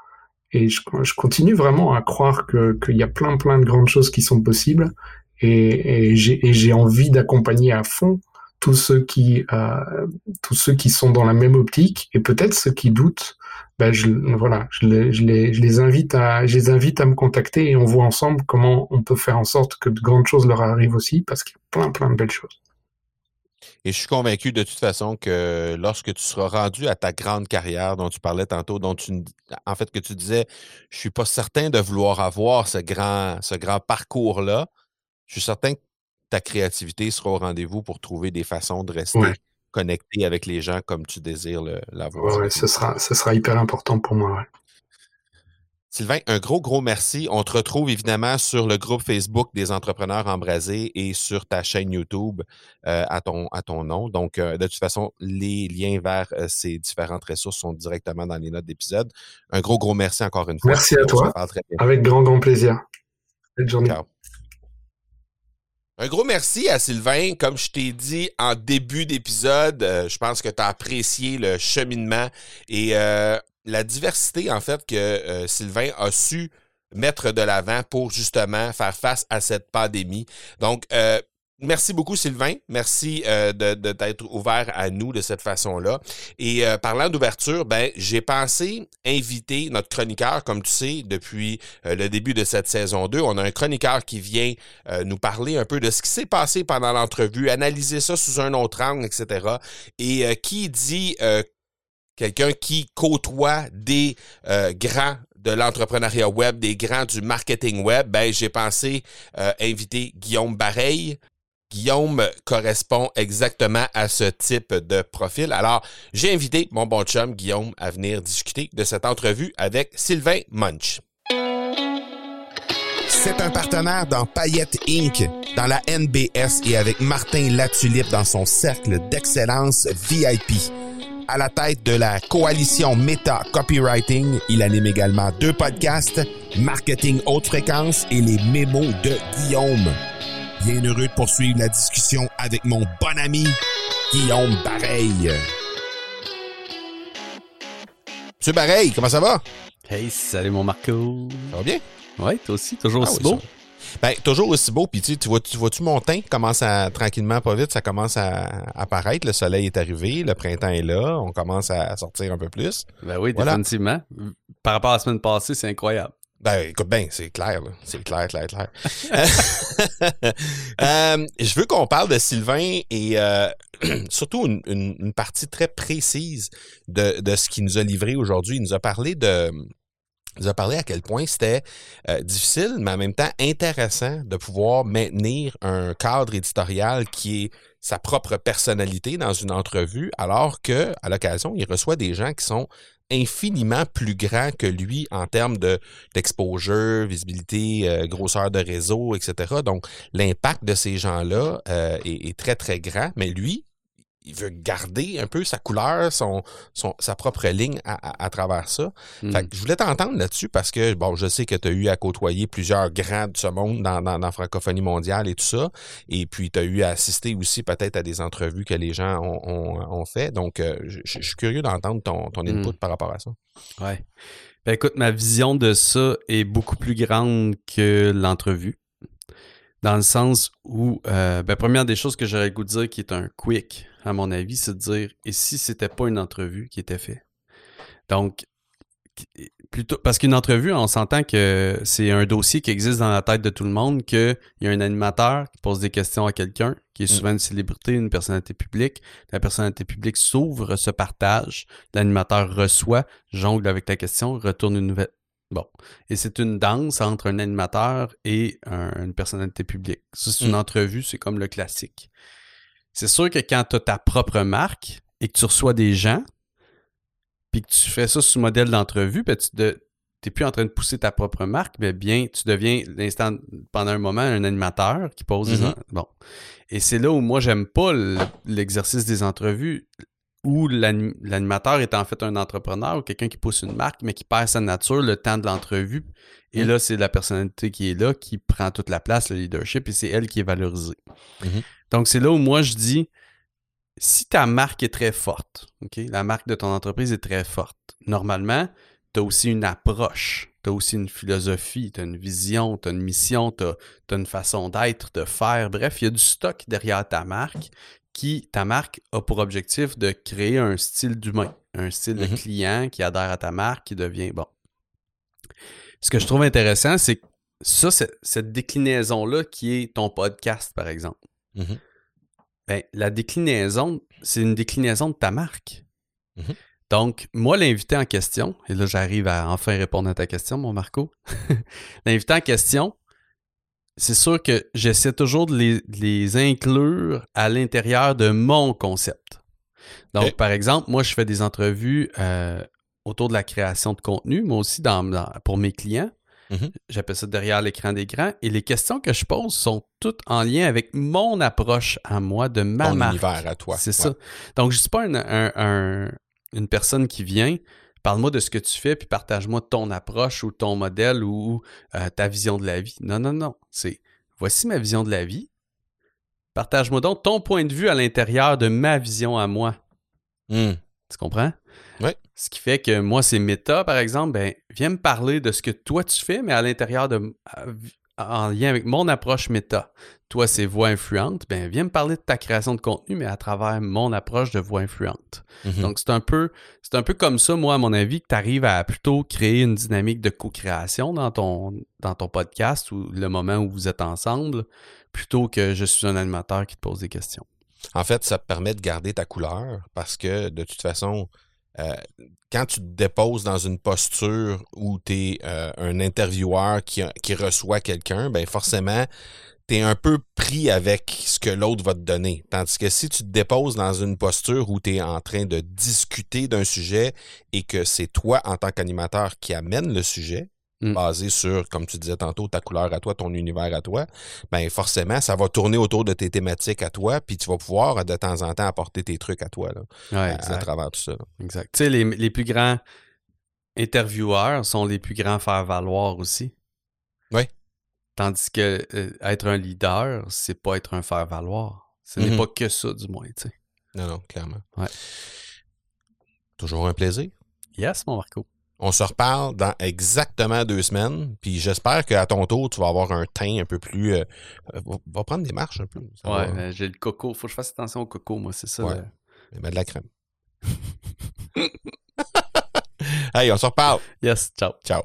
Et je, je, continue vraiment à croire qu'il y a plein, plein de grandes choses qui sont possibles. Et, et j'ai envie d'accompagner à fond tous ceux qui euh, tous ceux qui sont dans la même optique et peut-être ceux qui doutent ben je voilà je les, je les, je les invite à je les invite à me contacter et on voit ensemble comment on peut faire en sorte que de grandes choses leur arrivent aussi parce qu'il y a plein plein de belles choses et je suis convaincu de toute façon que lorsque tu seras rendu à ta grande carrière dont tu parlais tantôt, dont tu en fait que tu disais, je suis pas certain de vouloir avoir ce grand, ce grand parcours-là. Je suis certain que ta créativité sera au rendez-vous pour trouver des façons de rester connecté avec les gens comme tu désires l'avoir. Oui, ce sera, ce sera hyper important pour moi. Sylvain, un gros, gros merci. On te retrouve évidemment sur le groupe Facebook des entrepreneurs embrasés et sur ta chaîne YouTube euh, à, ton, à ton nom. Donc, euh, de toute façon, les liens vers euh, ces différentes ressources sont directement dans les notes d'épisode. Un gros, gros merci encore une fois. Merci à toi. Avec grand, grand plaisir. Belle journée. Ciao. Un gros merci à Sylvain. Comme je t'ai dit en début d'épisode, euh, je pense que tu as apprécié le cheminement et euh, la diversité, en fait, que euh, Sylvain a su mettre de l'avant pour justement faire face à cette pandémie. Donc, Merci beaucoup, Sylvain. Merci euh, de, d'être ouvert à nous de cette façon-là. Et euh, parlant d'ouverture, ben, j'ai pensé inviter notre chroniqueur, comme tu sais, depuis euh, le début de cette saison 2. On a un chroniqueur qui vient nous parler un peu de ce qui s'est passé pendant l'entrevue, analyser ça sous un autre angle, etc. Et qui dit quelqu'un qui côtoie des grands de l'entrepreneuriat web, des grands du marketing web, ben, j'ai pensé inviter Guillaume Bareil, Guillaume correspond exactement à ce type de profil. Alors, j'ai invité mon bon chum Guillaume à venir discuter de cette entrevue avec Sylvain Munch. C'est un partenaire dans Payette Inc., dans la NBS et avec Martin Latulippe dans son cercle d'excellence VIP. À la tête de la coalition Meta Copywriting, il anime également deux podcasts, Marketing Haute Fréquence et les mémos de Guillaume. Bien heureux de poursuivre la discussion avec mon bon ami Guillaume Bareil. Monsieur Bareil, comment ça va? Hey, salut mon Marco. Ça va bien? Ouais, toi aussi, toujours ah aussi beau. Ben, toujours aussi beau. Puis tu, vois, tu vois-tu mon teint commence à tranquillement, pas vite, ça commence à apparaître. Le soleil est arrivé, le printemps est là, on commence à sortir un peu plus. Ben oui, définitivement. Par rapport à la semaine passée, c'est incroyable. Ben, écoute bien, c'est clair, c'est clair, clair, clair. euh, je veux qu'on parle de Sylvain et euh, surtout une, une, partie très précise de, de ce qu'il nous a livré aujourd'hui. Il nous a parlé de, nous a parlé à quel point c'était euh, difficile, mais en même temps intéressant de pouvoir maintenir un cadre éditorial qui est sa propre personnalité dans une entrevue, alors que à l'occasion, il reçoit des gens qui sont infiniment plus grand que lui en termes de d'exposure, visibilité, euh, grosseur de réseau, etc. Donc, l'impact de ces gens-là euh, est, très, très grand. Mais lui, il veut garder un peu sa couleur, son, son sa propre ligne à, à, travers ça. Fait hmm. que je voulais t'entendre là-dessus parce que, bon, je sais que tu as eu à côtoyer plusieurs grands de ce monde dans, dans, la francophonie mondiale et tout ça. Et puis, tu as eu à assister aussi peut-être à des entrevues que les gens ont, ont, ont fait. Donc, euh, je, suis curieux d'entendre ton, ton hmm. input par rapport à ça. Ouais. Ben, écoute, ma vision de ça est beaucoup plus grande que l'entrevue. Dans le sens où, euh, ben, première des choses que j'aurais goût de dire qui est un quick, à mon avis, c'est de dire et si c'était pas une entrevue qui était faite? Donc, plutôt parce qu'une entrevue, on s'entend que c'est un dossier qui existe dans la tête de tout le monde, qu'il y a un animateur qui pose des questions à quelqu'un, qui est mm. souvent une célébrité, une personnalité publique. La personnalité publique s'ouvre, se partage, l'animateur reçoit, jongle avec ta question, retourne une nouvelle. Bon. Et c'est une danse entre un animateur et une personnalité publique. Ça, c'est une mm. entrevue, c'est comme le classique. C'est sûr que quand tu as ta propre marque et que tu reçois des gens, puis que tu fais ça sous modèle d'entrevue, ben tu n'es plus en train de pousser ta propre marque, mais bien tu deviens l'instant pendant un moment un animateur qui pose des mm-hmm. bon. Et c'est là où moi j'aime pas l'exercice des entrevues. Où l'animateur est en fait un entrepreneur ou quelqu'un qui pousse une marque, mais qui perd sa nature le temps de l'entrevue. Et mm. là, c'est la personnalité qui est là qui prend toute la place, le leadership, et c'est elle qui est valorisée. Mm-hmm. Donc, c'est là où moi je dis, si ta marque est très forte, la marque de ton entreprise est très forte, normalement, tu as aussi une approche, tu as aussi une philosophie, tu as une vision, tu as une mission, tu as, une façon d'être, de faire. Bref, il y a du stock derrière ta marque qui, ta marque, a pour objectif de créer un style d'humain, un style de mm-hmm. client qui adhère à ta marque, qui devient bon. Ce que je trouve intéressant, c'est ça, cette déclinaison-là qui est ton podcast, par exemple. Mm-hmm. Ben, la déclinaison, c'est une déclinaison de ta marque. Mm-hmm. Donc, moi, l'invité en question, et là, j'arrive à enfin répondre à ta question, mon Marco. l'invité en question, c'est sûr que j'essaie toujours de les, inclure à l'intérieur de mon concept. Donc, par exemple, moi, je fais des entrevues euh, autour de la création de contenu, mais aussi dans, pour mes clients. Mm-hmm. J'appelle ça derrière l'écran d'écran. Et les questions que je pose sont toutes en lien avec mon approche à moi, de ma Ton univers à toi. C'est ça. Donc, je ne suis pas une personne qui vient parle-moi de ce que tu fais, puis partage-moi ton approche ou ton modèle ou euh, ta vision de la vie. Non, non, non. C'est voici ma vision de la vie. Partage-moi donc ton point de vue à l'intérieur de ma vision à moi. Hmm. Tu comprends? Oui. Ce qui fait que moi, c'est méta, par exemple, ben, viens me parler de ce que toi tu fais, mais à l'intérieur de en lien avec mon approche méta. Toi, c'est voix influente. Ben, viens me parler de ta création de contenu, mais à travers mon approche de voix influente. Mhm. Donc, c'est un peu, c'est un peu comme ça, moi, à mon avis, que tu arrives à plutôt créer une dynamique de co-création dans ton, dans ton podcast ou le moment où vous êtes ensemble, plutôt que je suis un animateur qui te pose des questions. En fait, ça te permet de garder ta couleur parce que de toute façon, euh, quand tu te déposes dans une posture où tu es euh, un intervieweur qui, qui reçoit quelqu'un, ben forcément, tu es un peu pris avec ce que l'autre va te donner. Tandis que si tu te déposes dans une posture où tu es en train de discuter d'un sujet et que c'est toi, en tant qu'animateur, qui amène le sujet, Mm. basé sur, comme tu disais tantôt, ta couleur à toi, ton univers à toi, ben forcément, ça va tourner autour de tes thématiques à toi, puis tu vas pouvoir de temps en temps apporter tes trucs à toi là, à, travers tout ça. Exact. Tu sais, les, plus grands intervieweurs sont les plus grands faire-valoir aussi. Oui. Tandis que euh, être un leader, c'est pas être un faire-valoir. Ce n'est mm-hmm. pas que ça, du moins, tu sais. Non, non, clairement. Ouais. Toujours un plaisir. Yes, mon Marco. On se reparle dans exactement deux semaines. Puis j'espère qu'à ton tour, tu vas avoir un teint un peu plus. Euh, va, prendre des marches un peu. ouais, j'ai le coco. Faut que je fasse attention au coco, moi, c'est ça. Ouais. Mais de la crème. hey, on se reparle. Yes, ciao. Ciao.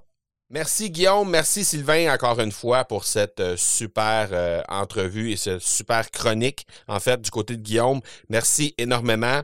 Merci Guillaume, merci Sylvain encore une fois pour cette euh, super euh, entrevue et cette super chronique en fait du côté de Guillaume. Merci énormément.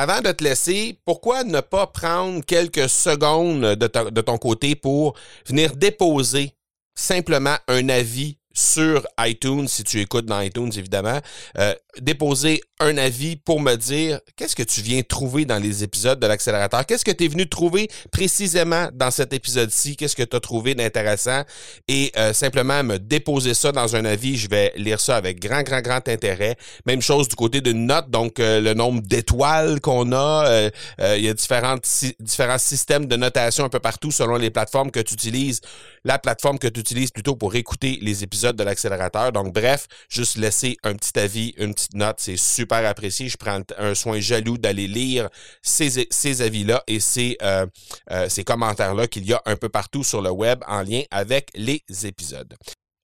Avant de te laisser, pourquoi ne pas prendre quelques secondes de, ton côté pour venir déposer simplement un avis sur iTunes, si tu écoutes dans iTunes, évidemment, euh, déposer un avis pour me dire qu'est-ce que tu viens trouver dans les épisodes de l'accélérateur? Qu'est-ce que tu es venu trouver précisément dans cet épisode-ci? Qu'est-ce que tu as trouvé d'intéressant? Et euh, simplement me déposer ça dans un avis. Je vais lire ça avec grand, grand, grand intérêt. Même chose du côté d'une note, donc euh, le nombre d'étoiles qu'on a. il y a différentes, différents systèmes de notation un peu partout selon les plateformes que tu utilises. La plateforme que tu utilises plutôt pour écouter les épisodes de l'accélérateur. Donc, bref, juste laisser un petit avis, une petite note, c'est super apprécié. Je prends un soin jaloux d'aller lire ces, ces avis-là et ces, euh, euh, ces commentaires-là qu'il y a un peu partout sur le web en lien avec les épisodes.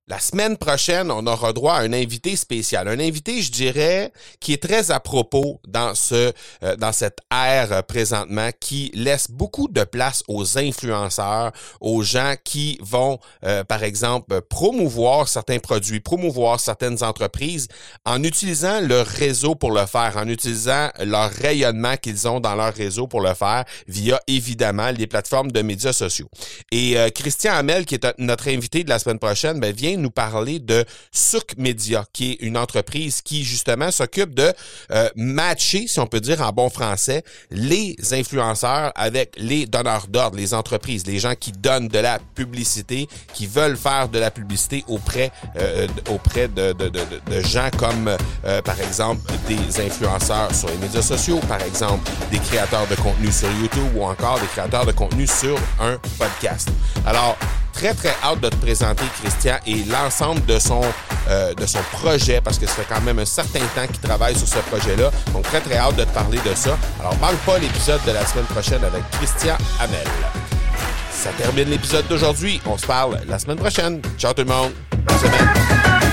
La semaine prochaine, on aura droit à un invité spécial. Un invité, je dirais, qui est très à propos dans ce, euh, dans cette ère euh, présentement, qui laisse beaucoup de place aux influenceurs, aux gens qui vont, euh, par exemple, promouvoir certains produits, promouvoir certaines entreprises en utilisant leur réseau pour le faire, en utilisant leur rayonnement qu'ils ont dans leur réseau pour le faire via, évidemment, les plateformes de médias sociaux. Et Christian Hamel, qui est notre invité de la semaine prochaine, ben, vient nous parler de Souk Media, qui est une entreprise qui justement s'occupe de euh, matcher, si on peut dire en bon français, les influenceurs avec les donneurs d'ordre, les entreprises, les gens qui donnent de la publicité, qui veulent faire de la publicité auprès euh, auprès de, de, de, de, gens comme euh, par exemple des influenceurs sur les médias sociaux, par exemple des créateurs de contenu sur YouTube ou encore des créateurs de contenu sur un podcast. Alors très très hâte de te présenter Christian et l'ensemble de son euh, de son projet parce que ça fait quand même un certain temps qu'il travaille sur ce projet-là. Donc très très hâte de te parler de ça. Alors manque pas l'épisode de la semaine prochaine avec Christian Hamel. Ça termine l'épisode d'aujourd'hui. On se parle la semaine prochaine. Ciao tout le monde. Bonne semaine.